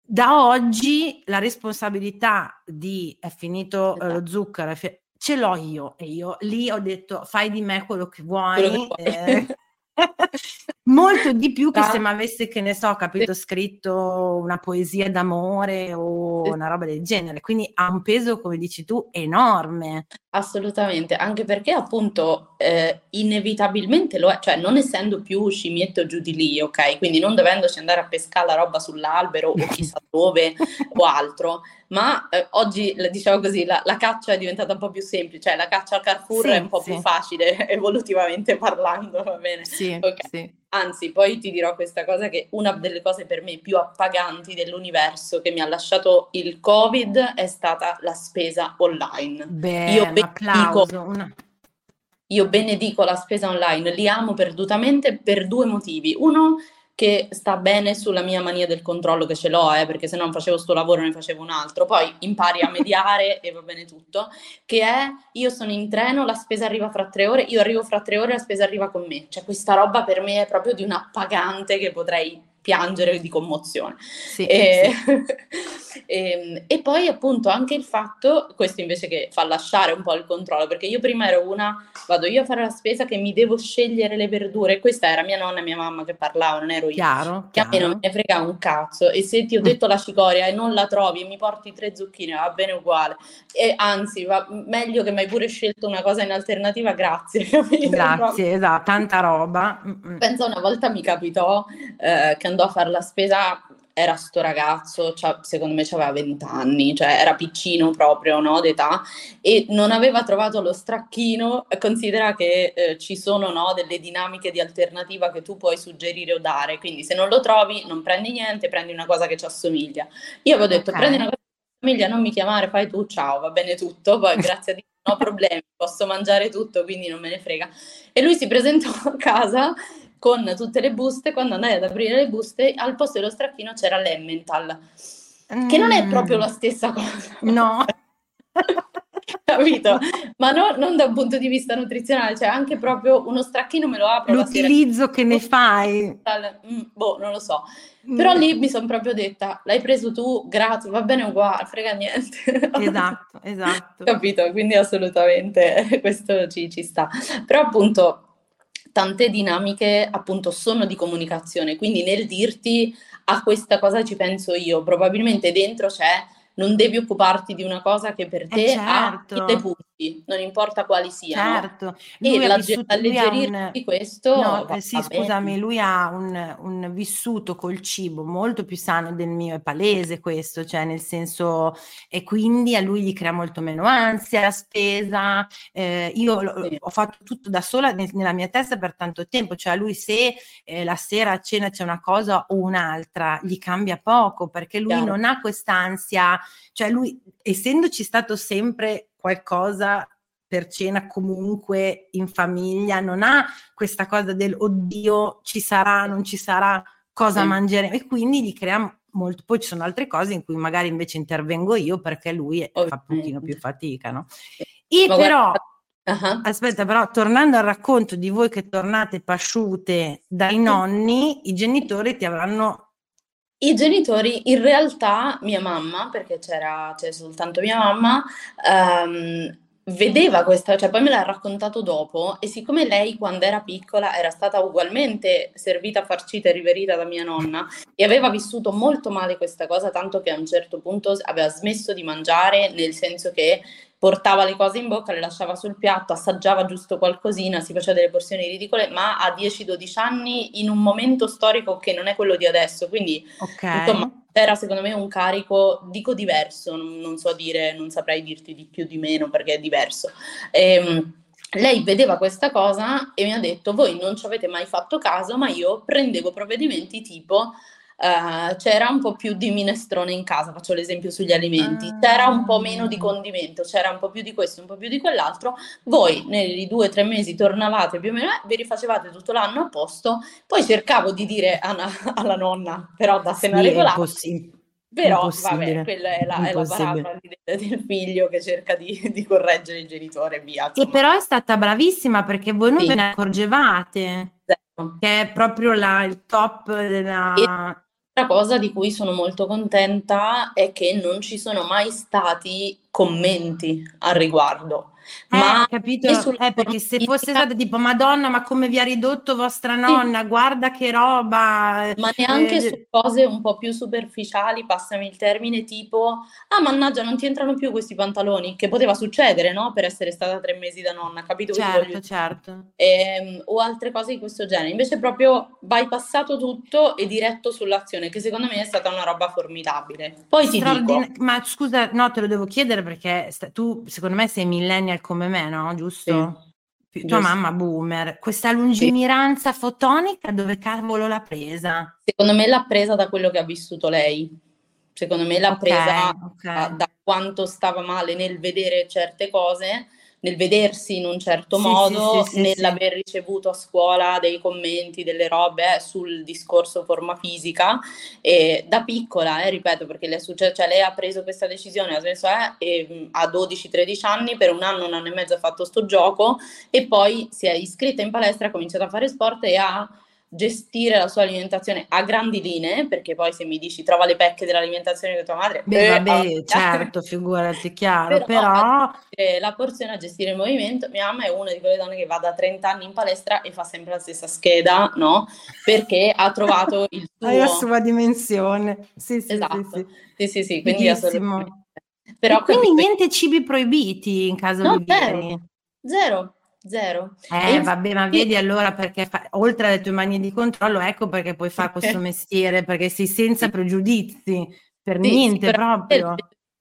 da oggi la responsabilità di è finito esatto. lo zucchero, fi- ce l'ho io e io lì ho detto fai di me quello che vuoi. Quello che vuoi. Eh, [laughs] Molto di più che se mi avesse, che ne so, capito, scritto una poesia d'amore o una roba del genere. Quindi ha un peso, come dici tu, enorme. Assolutamente, anche perché appunto eh, inevitabilmente lo è, cioè non essendo più scimmietto giù di lì, ok? Quindi non dovendoci andare a pescare la roba sull'albero o chissà [laughs] dove o altro, ma eh, oggi, diciamo così, la, la, caccia è diventata un po' più semplice, cioè la caccia al Carrefour sì, è un po' sì. più facile [laughs] evolutivamente parlando, va bene? Sì, okay. sì. Anzi, poi ti dirò questa cosa che una delle cose per me più appaganti dell'universo che mi ha lasciato il Covid è stata la spesa online. Beh, io benedico, una... io benedico la spesa online, li amo perdutamente per due motivi. Uno, che sta bene sulla mia mania del controllo che ce l'ho, eh, perché se non facevo sto lavoro ne facevo un altro, poi impari a mediare [laughs] e va bene tutto, che è io sono in treno, la spesa arriva fra tre ore, io arrivo fra tre ore, la spesa arriva con me, cioè questa roba per me è proprio di un appagante che potrei piangere di commozione. Sì, e, sì. e, [laughs] ehm, e, poi appunto anche il fatto, questo invece che fa lasciare un po' il controllo, perché io prima ero una, vado io a fare la spesa che mi devo scegliere le verdure, questa era mia nonna e mia mamma che parlavano, non ero io. Chiaro, che chiaro. a me non me ne frega un cazzo e se ti ho detto la cicoria e non la trovi e mi porti tre zucchine, va bene uguale. E anzi, va meglio che mi hai pure scelto una cosa in alternativa, grazie. [laughs] Grazie, esatto, tanta roba. Penso una volta mi capitò eh, che andò a fare la spesa era sto ragazzo, cioè, secondo me aveva 20 anni, cioè era piccino proprio no, d'età e non aveva trovato lo stracchino. Considera che eh, ci sono no, delle dinamiche di alternativa che tu puoi suggerire o dare, quindi se non lo trovi non prendi niente, prendi una cosa che ci assomiglia. Io avevo detto okay. prendi una cosa che ci assomiglia, non mi chiamare, fai tu, ciao, va bene tutto, poi [laughs] grazie a Dio non ho problemi, posso mangiare tutto, quindi non me ne frega. E lui si presentò a casa con tutte le buste, quando andai ad aprire le buste, al posto dello stracchino c'era l'Emmental, mm. che non è proprio la stessa cosa. No. [laughs] Capito? Ma no, non da un punto di vista nutrizionale, cioè anche proprio uno stracchino me lo apro. L'utilizzo che ne fai. Mm, boh, non lo so. Però lì mi sono proprio detta, l'hai preso tu, grazie, va bene uguale, frega niente. [laughs] Esatto, esatto. Capito? Quindi assolutamente [laughs] questo ci, ci sta. Però appunto tante dinamiche appunto sono di comunicazione, quindi nel dirti a questa cosa ci penso io, probabilmente dentro c'è non devi occuparti di una cosa che per eh, te certo. ha punti, non importa quali siano. Certo. Lui e la, vissuto, alleggerirti un... questo... No, eh, sì, scusami, bene. lui ha un, un, vissuto col cibo molto più sano del mio, è palese questo, cioè nel senso, e quindi a lui gli crea molto meno ansia la spesa. Eh, io sì. ho fatto tutto da sola nel, nella mia testa per tanto tempo, cioè lui se eh, la sera a cena c'è una cosa o un'altra, gli cambia poco perché lui Chiaro. non ha quest'ansia cioè lui, essendoci stato sempre qualcosa per cena comunque in famiglia, non ha questa cosa del oddio ci sarà, non ci sarà, cosa sì. mangeremo e quindi gli crea molto. Poi ci sono altre cose in cui magari invece intervengo io perché lui fa un pochino più fatica, no? E Ma però... Uh-huh. Aspetta, però tornando al racconto di voi che tornate pasciute dai nonni, i genitori ti avranno i genitori, in realtà mia mamma, perché c'era, c'è soltanto mia mamma, um, vedeva questa, cioè poi me l'ha raccontato dopo e siccome lei quando era piccola era stata ugualmente servita, farcita e riverita da mia nonna e aveva vissuto molto male questa cosa, tanto che a un certo punto aveva smesso di mangiare, nel senso che portava le cose in bocca, le lasciava sul piatto, assaggiava giusto qualcosina, si faceva delle porzioni ridicole, ma a 10-12 anni in un momento storico che non è quello di adesso, quindi okay. insomma era secondo me un carico, dico diverso, non, non, so dire, non saprei dirti di più di meno perché è diverso. Ehm, lei vedeva questa cosa e mi ha detto: Voi non ci avete mai fatto caso, ma io prendevo provvedimenti tipo Uh, c'era un po' più di minestrone in casa, faccio l'esempio sugli alimenti, ah. c'era un po' meno di condimento, c'era un po' più di questo, un po' più di quell'altro, voi nei due o tre mesi tornavate più o meno, vi rifacevate tutto l'anno a posto, poi cercavo di dire alla, [laughs] alla nonna, però da se sì, regolata, però vabbè, quella è la, è la parabola del figlio che cerca di, [laughs] di correggere il genitore via. E però è stata bravissima perché voi non sì. ve ne accorgevate, sì. che è proprio la, il top della... E Altra cosa di cui sono molto contenta è che non ci sono mai stati commenti al riguardo. Eh, ma capito? Eh, perché se fosse stata tipo Madonna, ma come vi ha ridotto vostra nonna, sì. guarda che roba. Ma neanche eh, su cose un po' più superficiali, passami il termine, tipo, ah mannaggia, non ti entrano più questi pantaloni, che poteva succedere, no? Per essere stata tre mesi da nonna, capito? Certo, certo. Eh, o altre cose di questo genere. Invece proprio bypassato tutto e diretto sull'azione, che secondo me è stata una roba formidabile. Poi ti dico... Ma scusa, no, te lo devo chiedere perché tu, secondo me, sei millennial come me, no? Giusto? Sì. Tua Giusto. mamma boomer. Questa lungimiranza sì. fotonica dove cavolo l'ha presa? Secondo me l'ha presa da quello che ha vissuto lei. Secondo me l'ha okay, presa okay. da quanto stava male nel vedere certe cose nel vedersi in un certo sì, modo, sì, sì, nell'aver ricevuto a scuola dei commenti, delle robe eh, sul discorso forma fisica. E da piccola, eh, ripeto, perché le è successo, cioè lei ha preso questa decisione, ha smesso eh, e, a 12-13 anni, per un anno, un anno e mezzo ha fatto sto gioco e poi si è iscritta in palestra, ha cominciato a fare sport e ha gestire la sua alimentazione a grandi linee, perché poi se mi dici trova le pecche dell'alimentazione di tua madre, beh, eh, vabbè, [laughs] certo, figurati, chiaro, però, però... la porzione a gestire il movimento, mia mamma è una di quelle donne che va da 30 anni in palestra e fa sempre la stessa scheda, no? Perché ha trovato il [laughs] suo... la sua dimensione, sì, sì, esatto. sì, sì, sì, sì quindi assolutamente. Però quindi niente cibi proibiti in caso no, di zero, zero, Zero. Eh, vabbè, ma vedi allora perché fa, oltre alle tue manie di controllo, ecco perché puoi fare [laughs] questo mestiere, perché sei senza pregiudizi, per sì, niente proprio.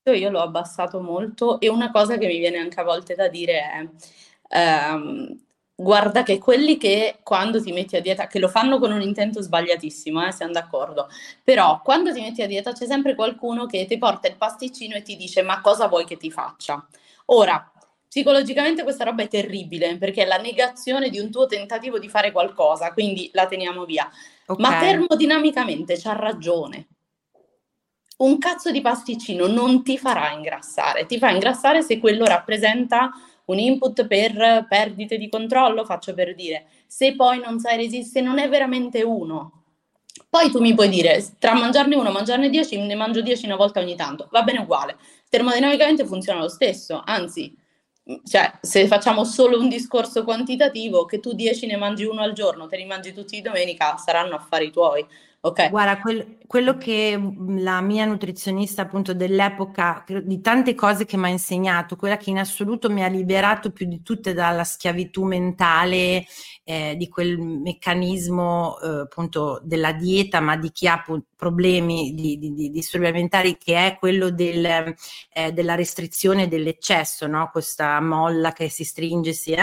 Io l'ho abbassato molto e una cosa che mi viene anche a volte da dire è, ehm, guarda che quelli che quando ti metti a dieta, che lo fanno con un intento sbagliatissimo, eh, siamo d'accordo, però quando ti metti a dieta c'è sempre qualcuno che ti porta il pasticcino e ti dice ma cosa vuoi che ti faccia? Ora, Psicologicamente questa roba è terribile perché è la negazione di un tuo tentativo di fare qualcosa, quindi la teniamo via. Okay. Ma termodinamicamente c'ha ragione. Un cazzo di pasticcino non ti farà ingrassare, ti fa ingrassare se quello rappresenta un input per perdite di controllo, faccio per dire. Se poi non sai resistere, non è veramente uno. Poi tu mi puoi dire, tra mangiarne uno e mangiarne dieci, ne mangio dieci una volta ogni tanto, va bene uguale. Termodinamicamente funziona lo stesso, anzi, cioè, se facciamo solo un discorso quantitativo, che tu 10 ne mangi uno al giorno, te li mangi tutti di domenica, saranno affari tuoi. Okay. Guarda, quel, quello che la mia nutrizionista appunto dell'epoca, di tante cose che mi ha insegnato, quella che in assoluto mi ha liberato più di tutte dalla schiavitù mentale, eh, di quel meccanismo eh, appunto della dieta, ma di chi ha appunto, problemi di, di, di, disturbi alimentari, che è quello del, eh, della restrizione dell'eccesso, no? questa molla che si stringe, eh?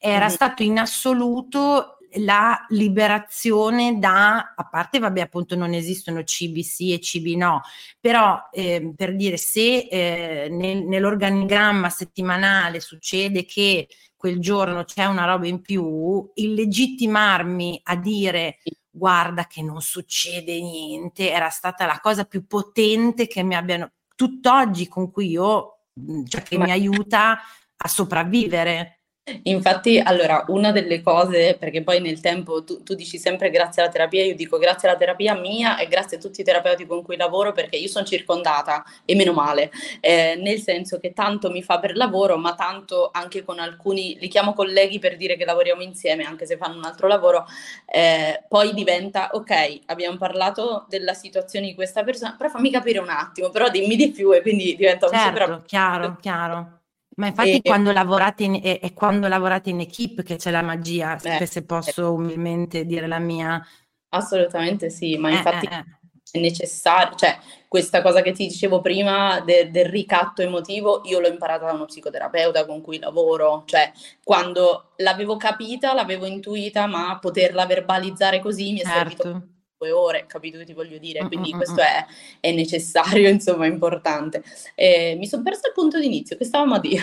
era mm-hmm. stato in assoluto la liberazione da, a parte vabbè appunto non esistono cibi sì e cibi no, però eh, per dire se eh, nel, nell'organigramma settimanale succede che quel giorno c'è una roba in più, il legittimarmi a dire guarda che non succede niente era stata la cosa più potente che mi abbiano tutt'oggi con cui io, cioè che mi aiuta a sopravvivere. Infatti, allora, una delle cose, perché poi nel tempo tu, tu, dici sempre grazie alla terapia, io dico grazie alla terapia mia e grazie a tutti i terapeuti con cui lavoro perché io sono circondata e meno male, eh, nel senso che tanto mi fa per lavoro, ma tanto anche con alcuni, li chiamo colleghi per dire che lavoriamo insieme, anche se fanno un altro lavoro, eh, poi diventa, ok, abbiamo parlato della situazione di questa persona, però fammi capire un attimo, però dimmi di più e quindi diventa certo, un super... chiaro, chiaro. Ma infatti e, quando lavorate in, è, è, quando lavorate in equip che c'è la magia, eh, se posso eh. umilmente dire la mia. Assolutamente sì, ma eh, infatti eh, eh. è necessario, cioè questa cosa che ti dicevo prima de, del ricatto emotivo, io l'ho imparata da uno psicoterapeuta con cui lavoro, cioè quando l'avevo capita, l'avevo intuita, ma poterla verbalizzare così mi è certo. servito due ore, capito che ti voglio dire? Quindi mm-hmm. questo è, è, necessario, [laughs] insomma, è importante. Eh, mi sono perso il punto di inizio, che stavamo a dire?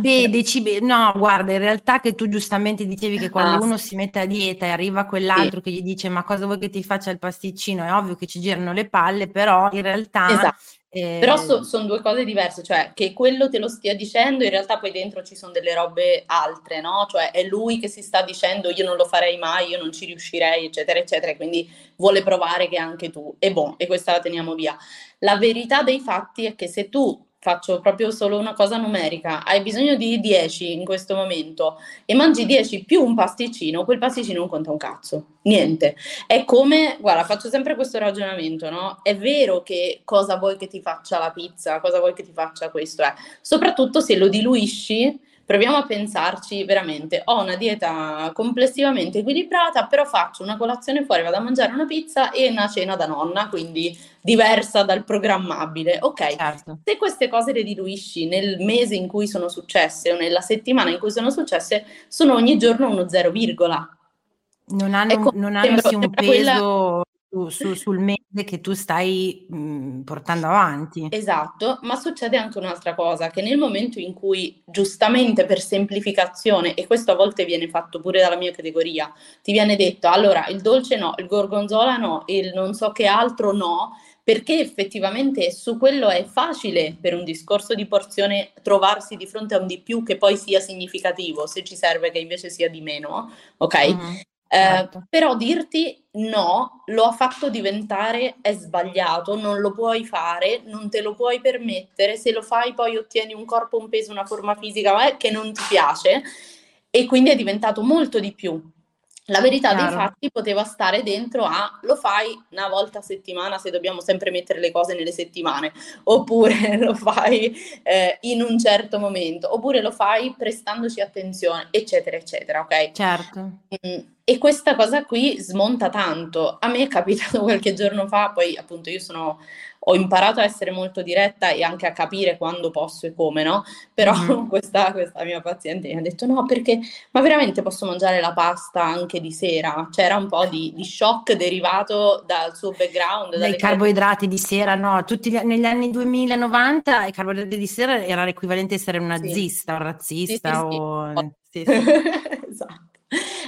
Beh, dici, no, guarda, in realtà che tu giustamente dicevi che quando ah, uno sì. si mette a dieta e arriva quell'altro sì. che gli dice ma cosa vuoi che ti faccia il pasticcino, è ovvio che ci girano le palle, però in realtà... Esatto eh... Però so, sono due cose diverse, cioè che quello te lo stia dicendo, in realtà poi dentro ci sono delle robe altre, no? Cioè è lui che si sta dicendo io non lo farei mai, io non ci riuscirei, eccetera, eccetera, quindi vuole provare che anche tu. E boh, e questa la teniamo via. La verità dei fatti è che se tu faccio proprio solo una cosa numerica, hai bisogno di 10 in questo momento e mangi 10 più un pasticcino, quel pasticcino non conta un cazzo, niente. È come, guarda, faccio sempre questo ragionamento, no? È vero che cosa vuoi che ti faccia la pizza, cosa vuoi che ti faccia questo, eh? soprattutto se lo diluisci proviamo a pensarci veramente, ho una dieta complessivamente equilibrata, però faccio una colazione fuori, vado a mangiare una pizza e una cena da nonna, quindi diversa dal programmabile. Ok, certo. se queste cose le diluisci nel mese in cui sono successe o nella settimana in cui sono successe, sono ogni giorno uno zero virgola. Non hanno, ecco, non hanno sì un peso quella su, su, sul mese che tu stai mh, mhmm, portando avanti. Esatto, ma succede anche un'altra cosa, che nel momento in cui giustamente per semplificazione, e questo a volte viene fatto pure dalla mia categoria, ti viene detto allora il dolce no, il gorgonzola no, il non so che altro no, perché effettivamente su quello è facile per un discorso di porzione trovarsi di fronte a un di più che poi sia significativo, se ci serve che invece sia di meno, ok? Mm-hmm Eh, certo. Però dirti no, lo ha fatto diventare è sbagliato, non lo puoi fare, non te lo puoi permettere, se lo fai poi ottieni un corpo, un peso, una forma fisica eh, che non ti piace e quindi è diventato molto di più. La verità Chiaro. dei fatti poteva stare dentro a lo fai una volta a settimana se dobbiamo sempre mettere le cose nelle settimane, oppure [laughs] lo fai eh, in un certo momento, oppure lo fai prestandoci attenzione, eccetera, eccetera, ok? Certo. Mm, e questa cosa qui smonta tanto. A me è capitato [laughs] qualche giorno fa, poi appunto io sono ho imparato a essere molto diretta e anche a capire quando posso e come, no? Però mm. [laughs] questa, questa, mia paziente mi ha detto no, perché ma veramente posso mangiare la pasta anche di sera? C'era un po' di, di shock derivato dal suo background. Dai carboidrati di sera, no? Tutti gli, negli anni 2090 i carboidrati di sera era l'equivalente a essere un nazista, sì. un razzista sì, sì, o... Sì, [laughs] esatto.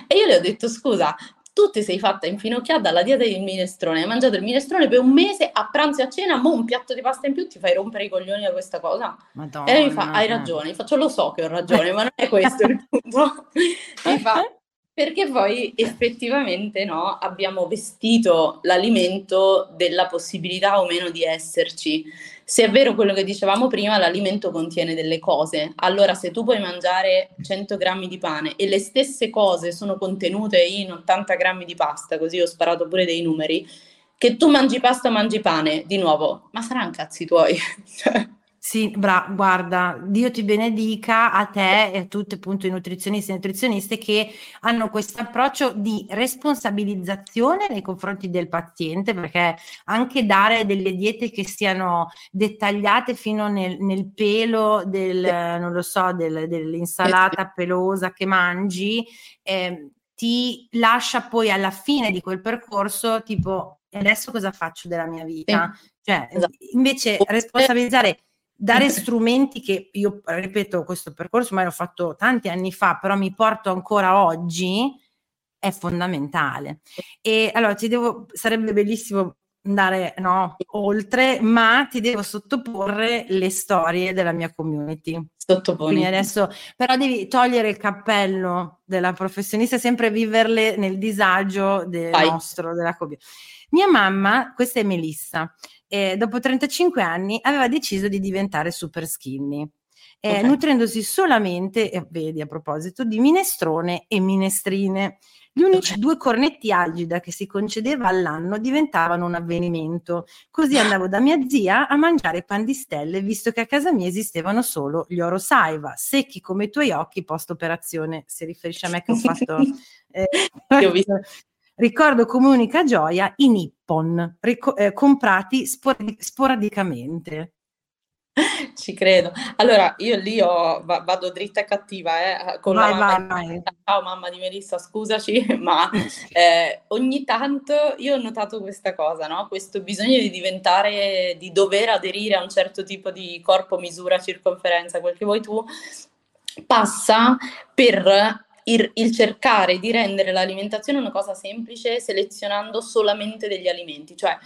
E io le ho detto, scusa, tu ti sei fatta infinocchiare dalla dieta del minestrone, hai mangiato il minestrone per un mese a pranzo e a cena, mo un piatto di pasta in più ti fai rompere i coglioni da questa cosa? Madonna. E lei mi fa, hai ragione, faccio lo so che ho ragione, ma non è questo il punto. [laughs] mi fa, perché poi effettivamente no, abbiamo vestito l'alimento della possibilità o meno di esserci. Se è vero quello che dicevamo prima, l'alimento contiene delle cose. Allora, se tu puoi mangiare 100 grammi di pane e le stesse cose sono contenute in 80 grammi di pasta, così ho sparato pure dei numeri, che tu mangi pasta o mangi pane, di nuovo, ma saranno cazzi tuoi. [laughs] Sì, bra- guarda, Dio ti benedica a te e a tutti appunto i nutrizionisti e nutrizioniste che hanno questo approccio di responsabilizzazione nei confronti del paziente, perché anche dare delle diete che siano dettagliate fino nel, nel pelo del, non lo so, del, dell'insalata pelosa che mangi, eh, ti lascia poi alla fine di quel percorso tipo, adesso cosa faccio della mia vita? Cioè, esatto. invece responsabilizzare dare [laughs] strumenti che io ripeto questo percorso ma l'ho fatto tanti anni fa però mi porto ancora oggi è fondamentale. E allora ti devo sarebbe bellissimo andare no, oltre ma ti devo sottoporre le storie della mia community. Sottoponi. Adesso però devi togliere il cappello della professionista sempre viverle nel disagio del nostro della community mia mamma questa è Melissa eh, dopo 35 anni aveva deciso di diventare super skinny. Eh, okay. nutrendosi solamente, eh, vedi a proposito, di minestrone e minestrine. Gli unici okay. due cornetti algida che si concedeva all'anno diventavano un avvenimento. Così andavo da mia zia a mangiare pan di stelle, visto che a casa mia esistevano solo gli oro saiva, secchi come i tuoi occhi post operazione. Si riferisce a me che ho fatto... [laughs] Eh, ho visto. Ricordo come unica gioia i Nippon, ric- eh, comprati spor- sporadicamente. Ci credo. Allora, io lì ho, vado dritta e cattiva, eh, con vai, la mamma. Vai, vai. Ciao mamma di Melissa, scusaci, [laughs] ma [laughs] eh, ogni tanto io ho notato questa cosa, no? Questo bisogno di diventare, di dover aderire a un certo tipo di corpo, misura, circonferenza, quel che vuoi tu, passa per il, il, cercare di rendere l'alimentazione una cosa semplice selezionando solamente degli alimenti, cioè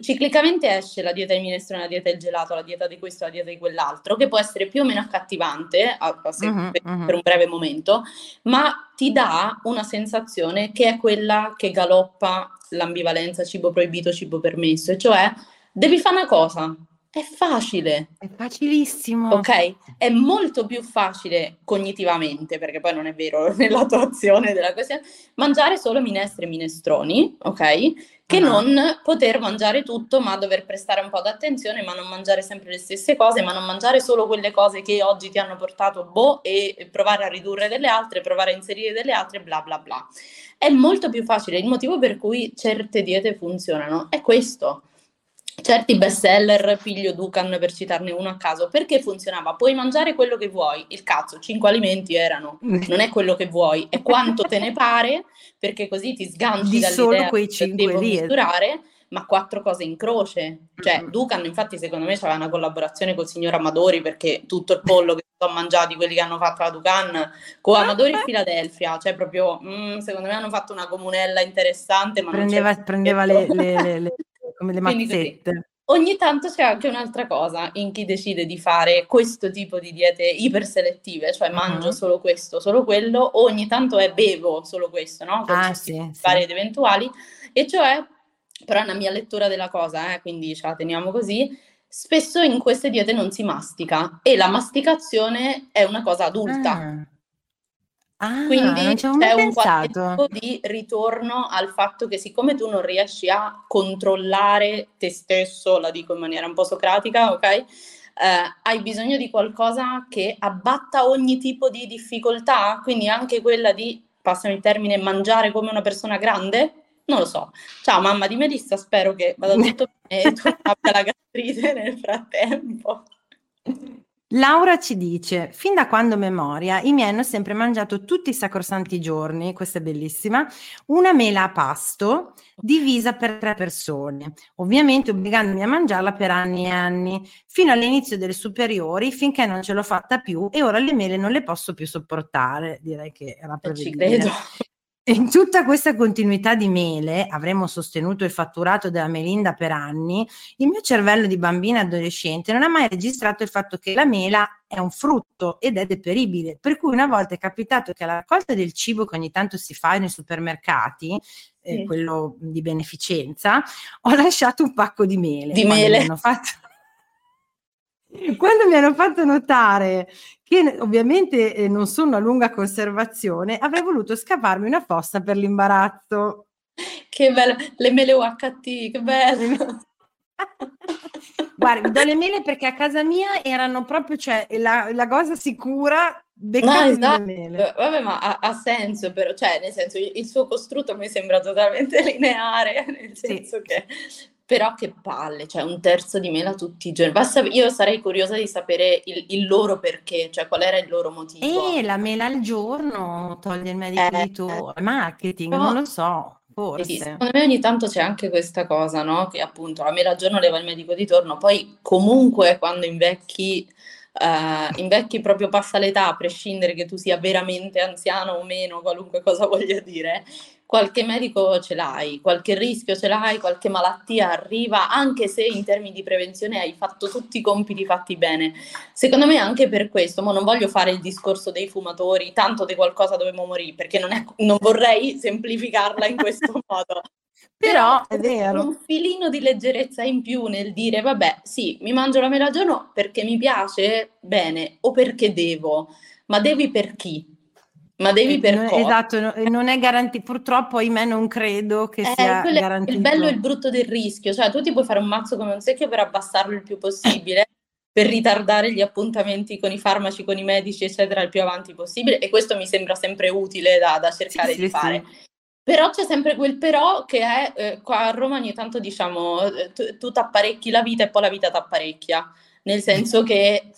ciclicamente esce la dieta del minestrone, la dieta del gelato, la dieta di questo, la dieta di quell'altro, che può essere più o meno accattivante a, a se, uh-huh, per, uh-huh. per, un breve momento, ma ti dà una sensazione che è quella che galoppa l'ambivalenza cibo proibito, cibo permesso, e cioè devi fare una cosa, è facile. È facilissimo. Ok? È molto più facile cognitivamente, perché poi non è vero [laughs] nell'attuazione della questione, mangiare solo minestre e minestroni, ok? Che uh-huh. non poter mangiare tutto, ma dover prestare un po' d'attenzione, ma non mangiare sempre le stesse cose, ma non mangiare solo quelle cose che oggi ti hanno portato boh e provare a ridurre delle altre, provare a inserire delle altre, bla bla bla. È molto più facile. Il motivo per cui certe diete funzionano è questo certi bestseller, Piglio Ducan per citarne uno a caso, perché funzionava? Puoi mangiare quello che vuoi, il cazzo, cinque alimenti erano, [laughs] non è quello che vuoi, è quanto te ne pare, perché così ti sganci Di dall'idea quei che devo lì. misurare, ma quattro cose in croce. Cioè. Ducan, infatti, secondo me c'aveva una collaborazione con il signor Amadori, perché tutto il pollo che ho mangiato, quelli che hanno fatto la Ducan, con Amadori e [laughs] Filadelfia, cioè proprio, mm, secondo me hanno fatto una comunella interessante. Ma prendeva, prendeva le, le, le come le mazzette. ogni tanto c'è anche un'altra cosa in chi decide di fare questo tipo di diete iperselettive, cioè mangio uh-huh. solo questo, solo quello, o ogni tanto è bevo solo questo, no? Con ah, sì, vari ed eventuali, e cioè, però è una mia lettura della cosa, eh, quindi ce la teniamo così, spesso in queste diete non si mastica e la masticazione è una cosa adulta. Ah. Ah, Quindi c'è un qualche tipo di ritorno al fatto che siccome tu non riesci a controllare te stesso, la dico in maniera un po' socratica, ok? Eh, hai bisogno di qualcosa che abbatta ogni tipo di difficoltà, quindi anche quella di, passami il termine, mangiare come una persona grande? Non lo so. Ciao mamma di Melissa, spero che vada [laughs] tutto bene e tu abbia la gastrite nel frattempo. Laura ci dice, fin da quando memoria, i miei hanno sempre mangiato tutti i sacrosanti giorni, questa è bellissima, una mela a pasto divisa per tre persone, ovviamente obbligandomi a mangiarla per anni e anni, fino all'inizio delle superiori, finché non ce l'ho fatta più e ora le mele non le posso più sopportare, direi che era prevedibile. Ci credo. In tutta questa continuità di mele, avremmo sostenuto il fatturato della Melinda per anni, il mio cervello di bambina adolescente non ha mai registrato il fatto che la mela è un frutto ed è deperibile. Per cui una volta è capitato che alla raccolta del cibo che ogni tanto si fa nei supermercati, eh, sì. quello di beneficenza, ho lasciato un pacco di mele. Di mele. Fatto... [laughs] Quando mi hanno fatto notare che ovviamente eh, non sono a lunga conservazione, avrei voluto scavarmi una fossa per l'imbarazzo. Che bello, le mele UHT, che bello. [laughs] Guarda, vi do le mele perché a casa mia erano proprio, cioè, la, la cosa sicura no, esatto. Vabbè, ma ha, ha, senso, però, cioè, nel senso, il, il, suo costrutto mi sembra totalmente [laughs] lineare, nel senso sì. che però che palle, cioè un terzo di mela tutti i giorni. Basta, io sarei curiosa di sapere il, il, loro perché, cioè qual era il loro motivo. Eh, la mela al giorno toglie il medico eh, di eh. marketing, però, non lo so. Forse. Sì, secondo me ogni tanto c'è anche questa cosa, no? Che appunto la mela al giorno leva il medico di torno, poi comunque quando invecchi Uh, invecchi proprio passa l'età, a prescindere che tu sia veramente anziano o meno, qualunque cosa voglia dire, qualche medico ce l'hai, qualche rischio ce l'hai, qualche malattia arriva, anche se in termini di prevenzione hai fatto tutti i compiti fatti bene. Secondo me anche per questo, ma non voglio fare il discorso dei fumatori, tanto di qualcosa dobbiamo morire, perché non, è, non vorrei semplificarla in questo [laughs] modo. Però, è vero. Un filino di leggerezza in più nel dire, vabbè, sì, mi mangio la mela al giorno perché mi piace, bene, o perché devo, ma devi per chi? Ma devi per non, cosa? Esatto, no, non è garantito, purtroppo ahimè non credo che eh, sia garantito. Il bello e il brutto del rischio, cioè tu ti puoi fare un mazzo come un secchio per abbassarlo il più possibile, per ritardare gli appuntamenti con i farmaci, con i medici, eccetera, il più avanti possibile, e questo mi sembra sempre utile da, da cercare sì, di sì, fare. Sì. Però c'è sempre quel però che è, eh, qua a Roma ogni tanto diciamo, eh, tu, tu t'apparecchi la vita e poi la vita t'apparecchia, nel senso [laughs] che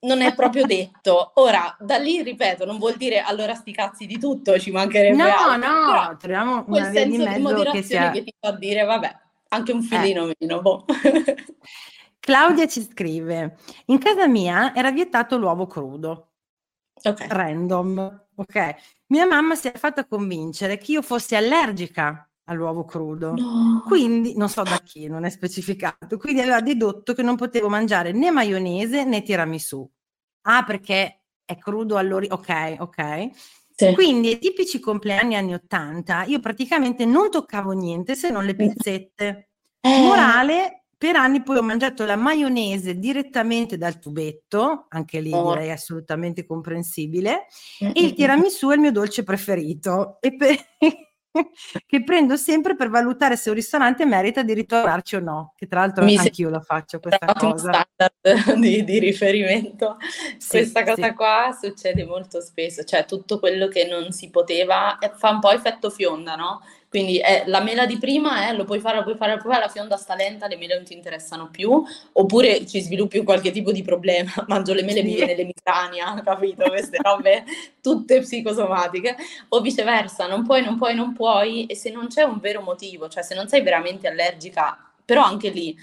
non è proprio detto. Ora, da lì, ripeto, non vuol dire allora sti cazzi di tutto, ci mancherebbe No, altro, no, troviamo quel una via senso di, di moderazione che, sia... che, ti fa dire, vabbè, anche un filino eh. meno, boh. Claudia ci scrive, in casa mia era vietato l'uovo crudo. Ok. Random, ok. Mia mamma si è fatta convincere che io fossi allergica all'uovo crudo. No. Quindi, non so da chi, non è specificato, quindi aveva dedotto che non potevo mangiare né maionese né tiramisù. Ah, perché è crudo all'origine, ok, ok. Sì. Quindi ai tipici compleanni anni 80 io praticamente non toccavo niente se non le pizzette. Eh. Morale, per anni poi ho mangiato la maionese direttamente dal tubetto, anche lì oh. direi assolutamente comprensibile, mm-hmm. e il tiramisù è il mio dolce preferito. E per [laughs] che prendo sempre per valutare se un ristorante merita di ritornarci o no, che tra l'altro Mi anch'io la faccio questa cosa. standard di, [laughs] di riferimento. Sì, questa cosa sì. qua succede molto spesso, cioè tutto quello che non si poteva fa un po' effetto fionda, no? Quindi è, la mela di prima è lo puoi fare, lo puoi fare, lo puoi fare, la fionda sta lenta, le mele non ti interessano più, oppure ci sviluppi qualche tipo di problema, [laughs] mangio le mele, mi viene l'emicrania, [laughs] capito? Queste robe tutte psicosomatiche, o viceversa, non puoi, non puoi, non puoi, e se non c'è un vero motivo, cioè se non sei veramente allergica, però anche lì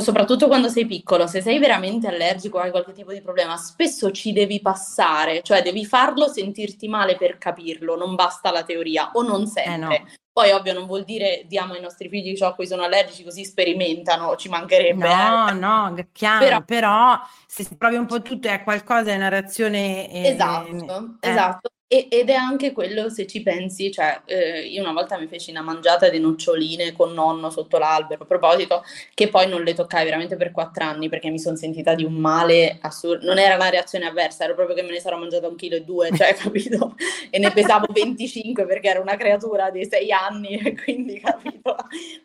soprattutto quando sei piccolo, se sei veramente allergico o hai qualche tipo di problema, spesso ci devi passare, cioè devi farlo sentirti male per capirlo, non basta la teoria, o non sempre. Eh no. Poi ovvio non vuol dire diamo ai nostri figli ciò a cui sono allergici così sperimentano, ci mancherebbe. No, eh. no, chiaro, però, però se si provi un po' tutto è qualcosa, è una reazione... Eh, esatto, eh. esatto. E, ed è anche quello, se ci pensi, cioè, eh, io una volta mi feci una mangiata di noccioline con nonno sotto l'albero, a proposito, che poi non le toccai veramente per quattro anni perché mi sono sentita di un male assurdo. Non era una reazione avversa, era proprio che me ne sarò mangiata un chilo e due, [laughs] cioè, capito? E ne pesavo 25 perché era una creatura di sei anni e quindi, capito?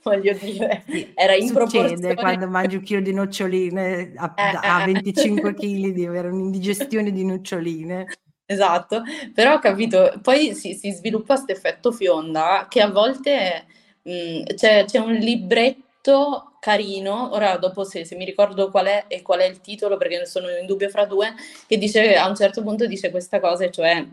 Voglio dire, era in Succede quando mangi un chilo di noccioline a, eh, a 25 kg di avere un'indigestione di noccioline. Esatto, però ho capito, poi si, si sviluppa questo effetto fionda che a volte mh, mm, c'è, c'è, un libretto carino, ora dopo se, se, mi ricordo qual è e qual è il titolo, perché ne sono in dubbio fra due, che dice a un certo punto dice questa cosa, cioè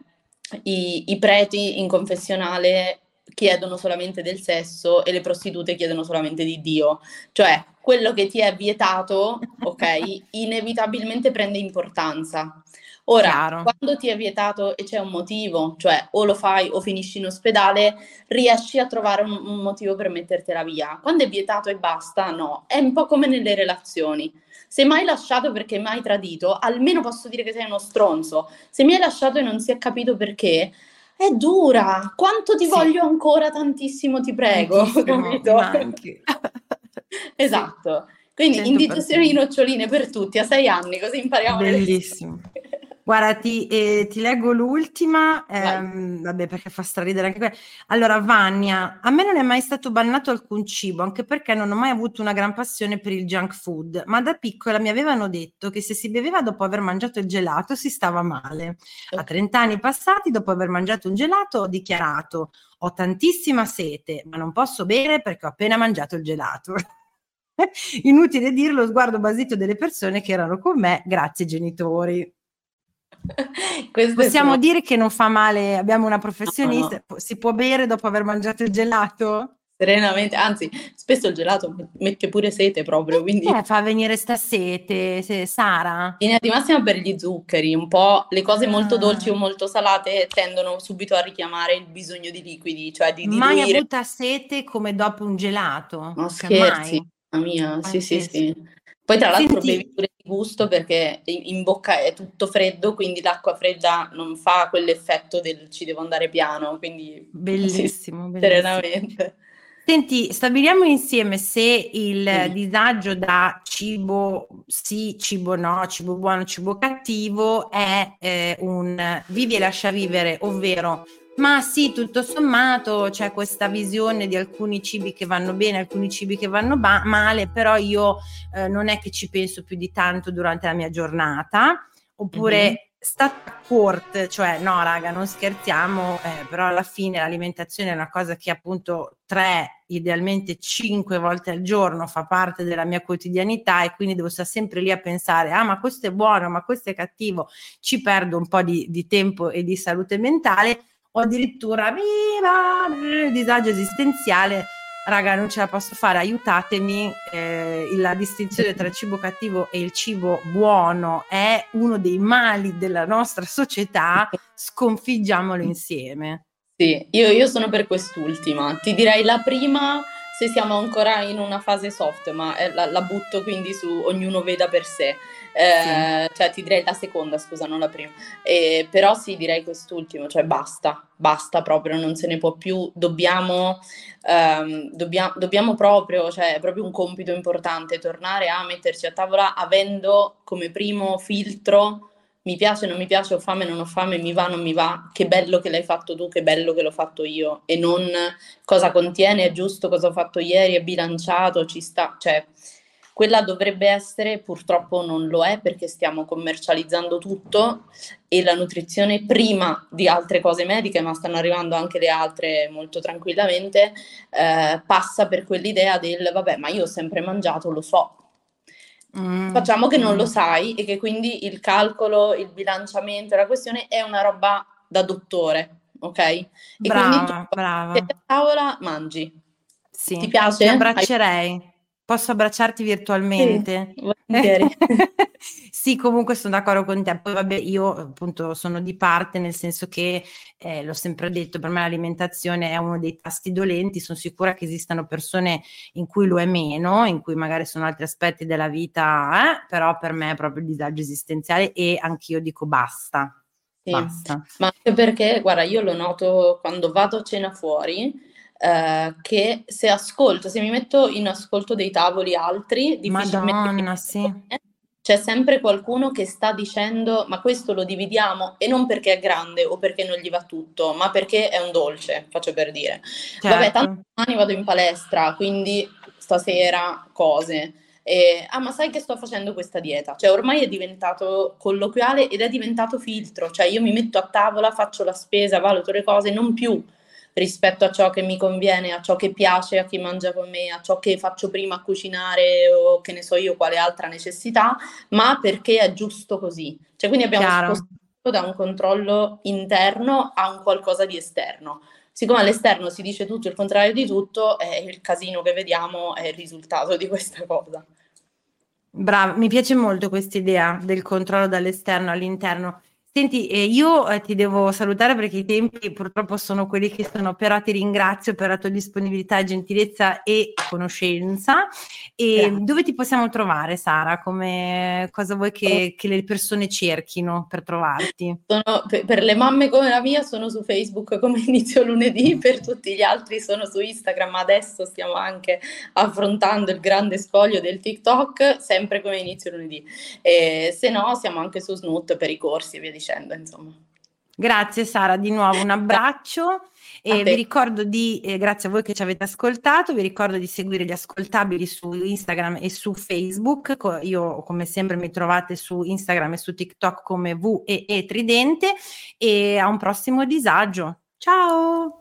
i, i preti in confessionale chiedono solamente del sesso e le prostitute chiedono solamente di Dio, cioè quello che ti è vietato, ok, [laughs] inevitabilmente prende importanza. Ora, Chiaro. quando ti è vietato e c'è un motivo, cioè o lo fai o finisci in ospedale, riesci a trovare un, un motivo per mettertela via. Quando è vietato e basta, no. È un po' come nelle relazioni. Se mai lasciato perché mai tradito, almeno posso dire che sei uno stronzo. Se mi hai lasciato e non si è capito perché, è dura. Quanto ti sì. voglio ancora tantissimo, ti prego. [laughs] Capito? [laughs] esatto. Quindi 100%. indigestione di noccioline per tutti a sei anni, così impariamo. Bellissimo. Guarda, ti, eh, ti leggo l'ultima, ehm, vabbè perché fa straridere anche quella. Allora, Vania, a me non è mai stato bannato alcun cibo, anche perché non ho mai avuto una gran passione per il junk food, ma da piccola mi avevano detto che se si beveva dopo aver mangiato il gelato si stava male. A 30 anni passati, dopo aver mangiato un gelato, ho dichiarato ho tantissima sete, ma non posso bere perché ho appena mangiato il gelato. [laughs] Inutile dirlo, sguardo basito delle persone che erano con me, grazie genitori. [laughs] Possiamo dire che non fa male, abbiamo una professionista, no, no. si può bere dopo aver mangiato il gelato? Serenamente, anzi, spesso il gelato mette pure sete proprio, quindi... Eh, fa venire sta sete, se, Sara? In di massima per gli zuccheri, un po' le cose molto ah. dolci o molto salate tendono subito a richiamare il bisogno di liquidi, cioè di diluire... Mai avuta sete come dopo un gelato? No scherzi, mamma mia, sì, sì, sì. Poi tra l'altro Senti... bevi pure gusto perché in bocca è tutto freddo, quindi l'acqua fredda non fa quell'effetto del ci devo andare piano, quindi bellissimo, [laughs] sì, bellissimo. serenamente. Senti, stabiliamo insieme se il sì. disagio da cibo sì, cibo no, cibo buono, cibo cattivo è eh, un vivi e lascia vivere, ovvero ma sì, tutto sommato c'è questa visione di alcuni cibi che vanno bene, alcuni cibi che vanno ba- male, però io eh, non è che ci penso più di tanto durante la mia giornata, oppure mm-hmm. sta court, cioè no raga, non scherziamo, eh, però alla fine l'alimentazione è una cosa che appunto tre, idealmente cinque volte al giorno fa parte della mia quotidianità e quindi devo stare sempre lì a pensare, ah ma questo è buono, ma questo è cattivo, ci perdo un po' di, di tempo e di salute mentale o addirittura viva disagio esistenziale raga non ce la posso fare aiutatemi eh, la distinzione tra il cibo cattivo e il cibo buono è uno dei mali della nostra società sconfiggiamolo insieme. Sì io, io sono per quest'ultima. Ti direi la prima se siamo ancora in una fase soft ma eh, la, la butto quindi su ognuno veda per sé eh, sì. cioè ti direi la seconda, scusa, non la prima. Eh, però sì, direi quest'ultimo, cioè basta, basta proprio, non se ne può più, dobbiamo, ehm, dobbia- dobbiamo proprio, cioè è proprio un compito importante, tornare a metterci a tavola avendo come primo filtro mi piace, non mi piace, ho fame, non ho fame, mi va, non mi va, che bello che l'hai fatto tu, che bello che l'ho fatto io, e non cosa contiene, è giusto, cosa ho fatto ieri, è bilanciato, ci sta, cioè quella dovrebbe essere, purtroppo non lo è perché stiamo commercializzando tutto e la nutrizione prima di altre cose mediche, ma stanno arrivando anche le altre molto tranquillamente, eh, passa per quell'idea del vabbè, ma io ho sempre mangiato, lo so. Mm. Facciamo che non lo sai e che quindi il calcolo, il bilanciamento, la questione è una roba da dottore, ok? E brava, quindi tu, brava. a tavola mangi. Sì, ti piace? Ti abbraccerei. Posso abbracciarti virtualmente? Sì, [laughs] sì, comunque sono d'accordo con te. Poi vabbè, io appunto sono di parte nel senso che eh, l'ho sempre detto, per me l'alimentazione è uno dei tasti dolenti, sono sicura che esistano persone in cui lo è meno, in cui magari sono altri aspetti della vita, eh, però per me è proprio il disagio esistenziale e anch'io dico basta. Sì, basta. ma anche perché, guarda, io lo noto quando vado a cena fuori, eh, che se ascolto, se mi metto in ascolto dei tavoli altri, Madonna, sì. c'è sempre qualcuno che sta dicendo ma questo lo dividiamo e non perché è grande o perché non gli va tutto, ma perché è un dolce, faccio per dire. Certo. Vabbè, tanti anni vado in palestra, quindi stasera cose. E, ah, ma sai che sto facendo questa dieta? Cioè, ormai è diventato colloquiale ed è diventato filtro. Cioè, io mi metto a tavola, faccio la spesa, valuto le cose, non più rispetto a ciò che mi conviene, a ciò che piace a chi mangia con me, a ciò che faccio prima a cucinare o che ne so io quale altra necessità, ma perché è giusto così. Cioè quindi abbiamo Chiaro. spostato da un controllo interno a un qualcosa di esterno. Siccome all'esterno si dice tutto il contrario di tutto, eh, il casino che vediamo è il risultato di questa cosa. Brava, mi piace molto questa idea del controllo dall'esterno all'interno. Senti, eh, io eh, ti devo salutare perché i tempi purtroppo sono quelli che sono, però ti ringrazio per la tua disponibilità, gentilezza e conoscenza. E Grazie. dove ti possiamo trovare, Sara? Come, cosa vuoi che, che le persone cerchino per trovarti? Sono, per, per, le mamme come la mia sono su Facebook come [laughs] inizio lunedì, per tutti gli altri sono su Instagram. Adesso stiamo anche affrontando il grande spoglio del TikTok, sempre come inizio lunedì. E, se no, siamo anche su Snoot per i corsi e via dicendo dicendo, insomma. Grazie Sara, di nuovo un abbraccio [laughs] e vi ricordo di, eh, grazie a voi che ci avete ascoltato, vi ricordo di seguire gli ascoltabili su Instagram e su Facebook, io come sempre mi trovate su Instagram e su TikTok come VEE Tridente e a un prossimo disagio. Ciao!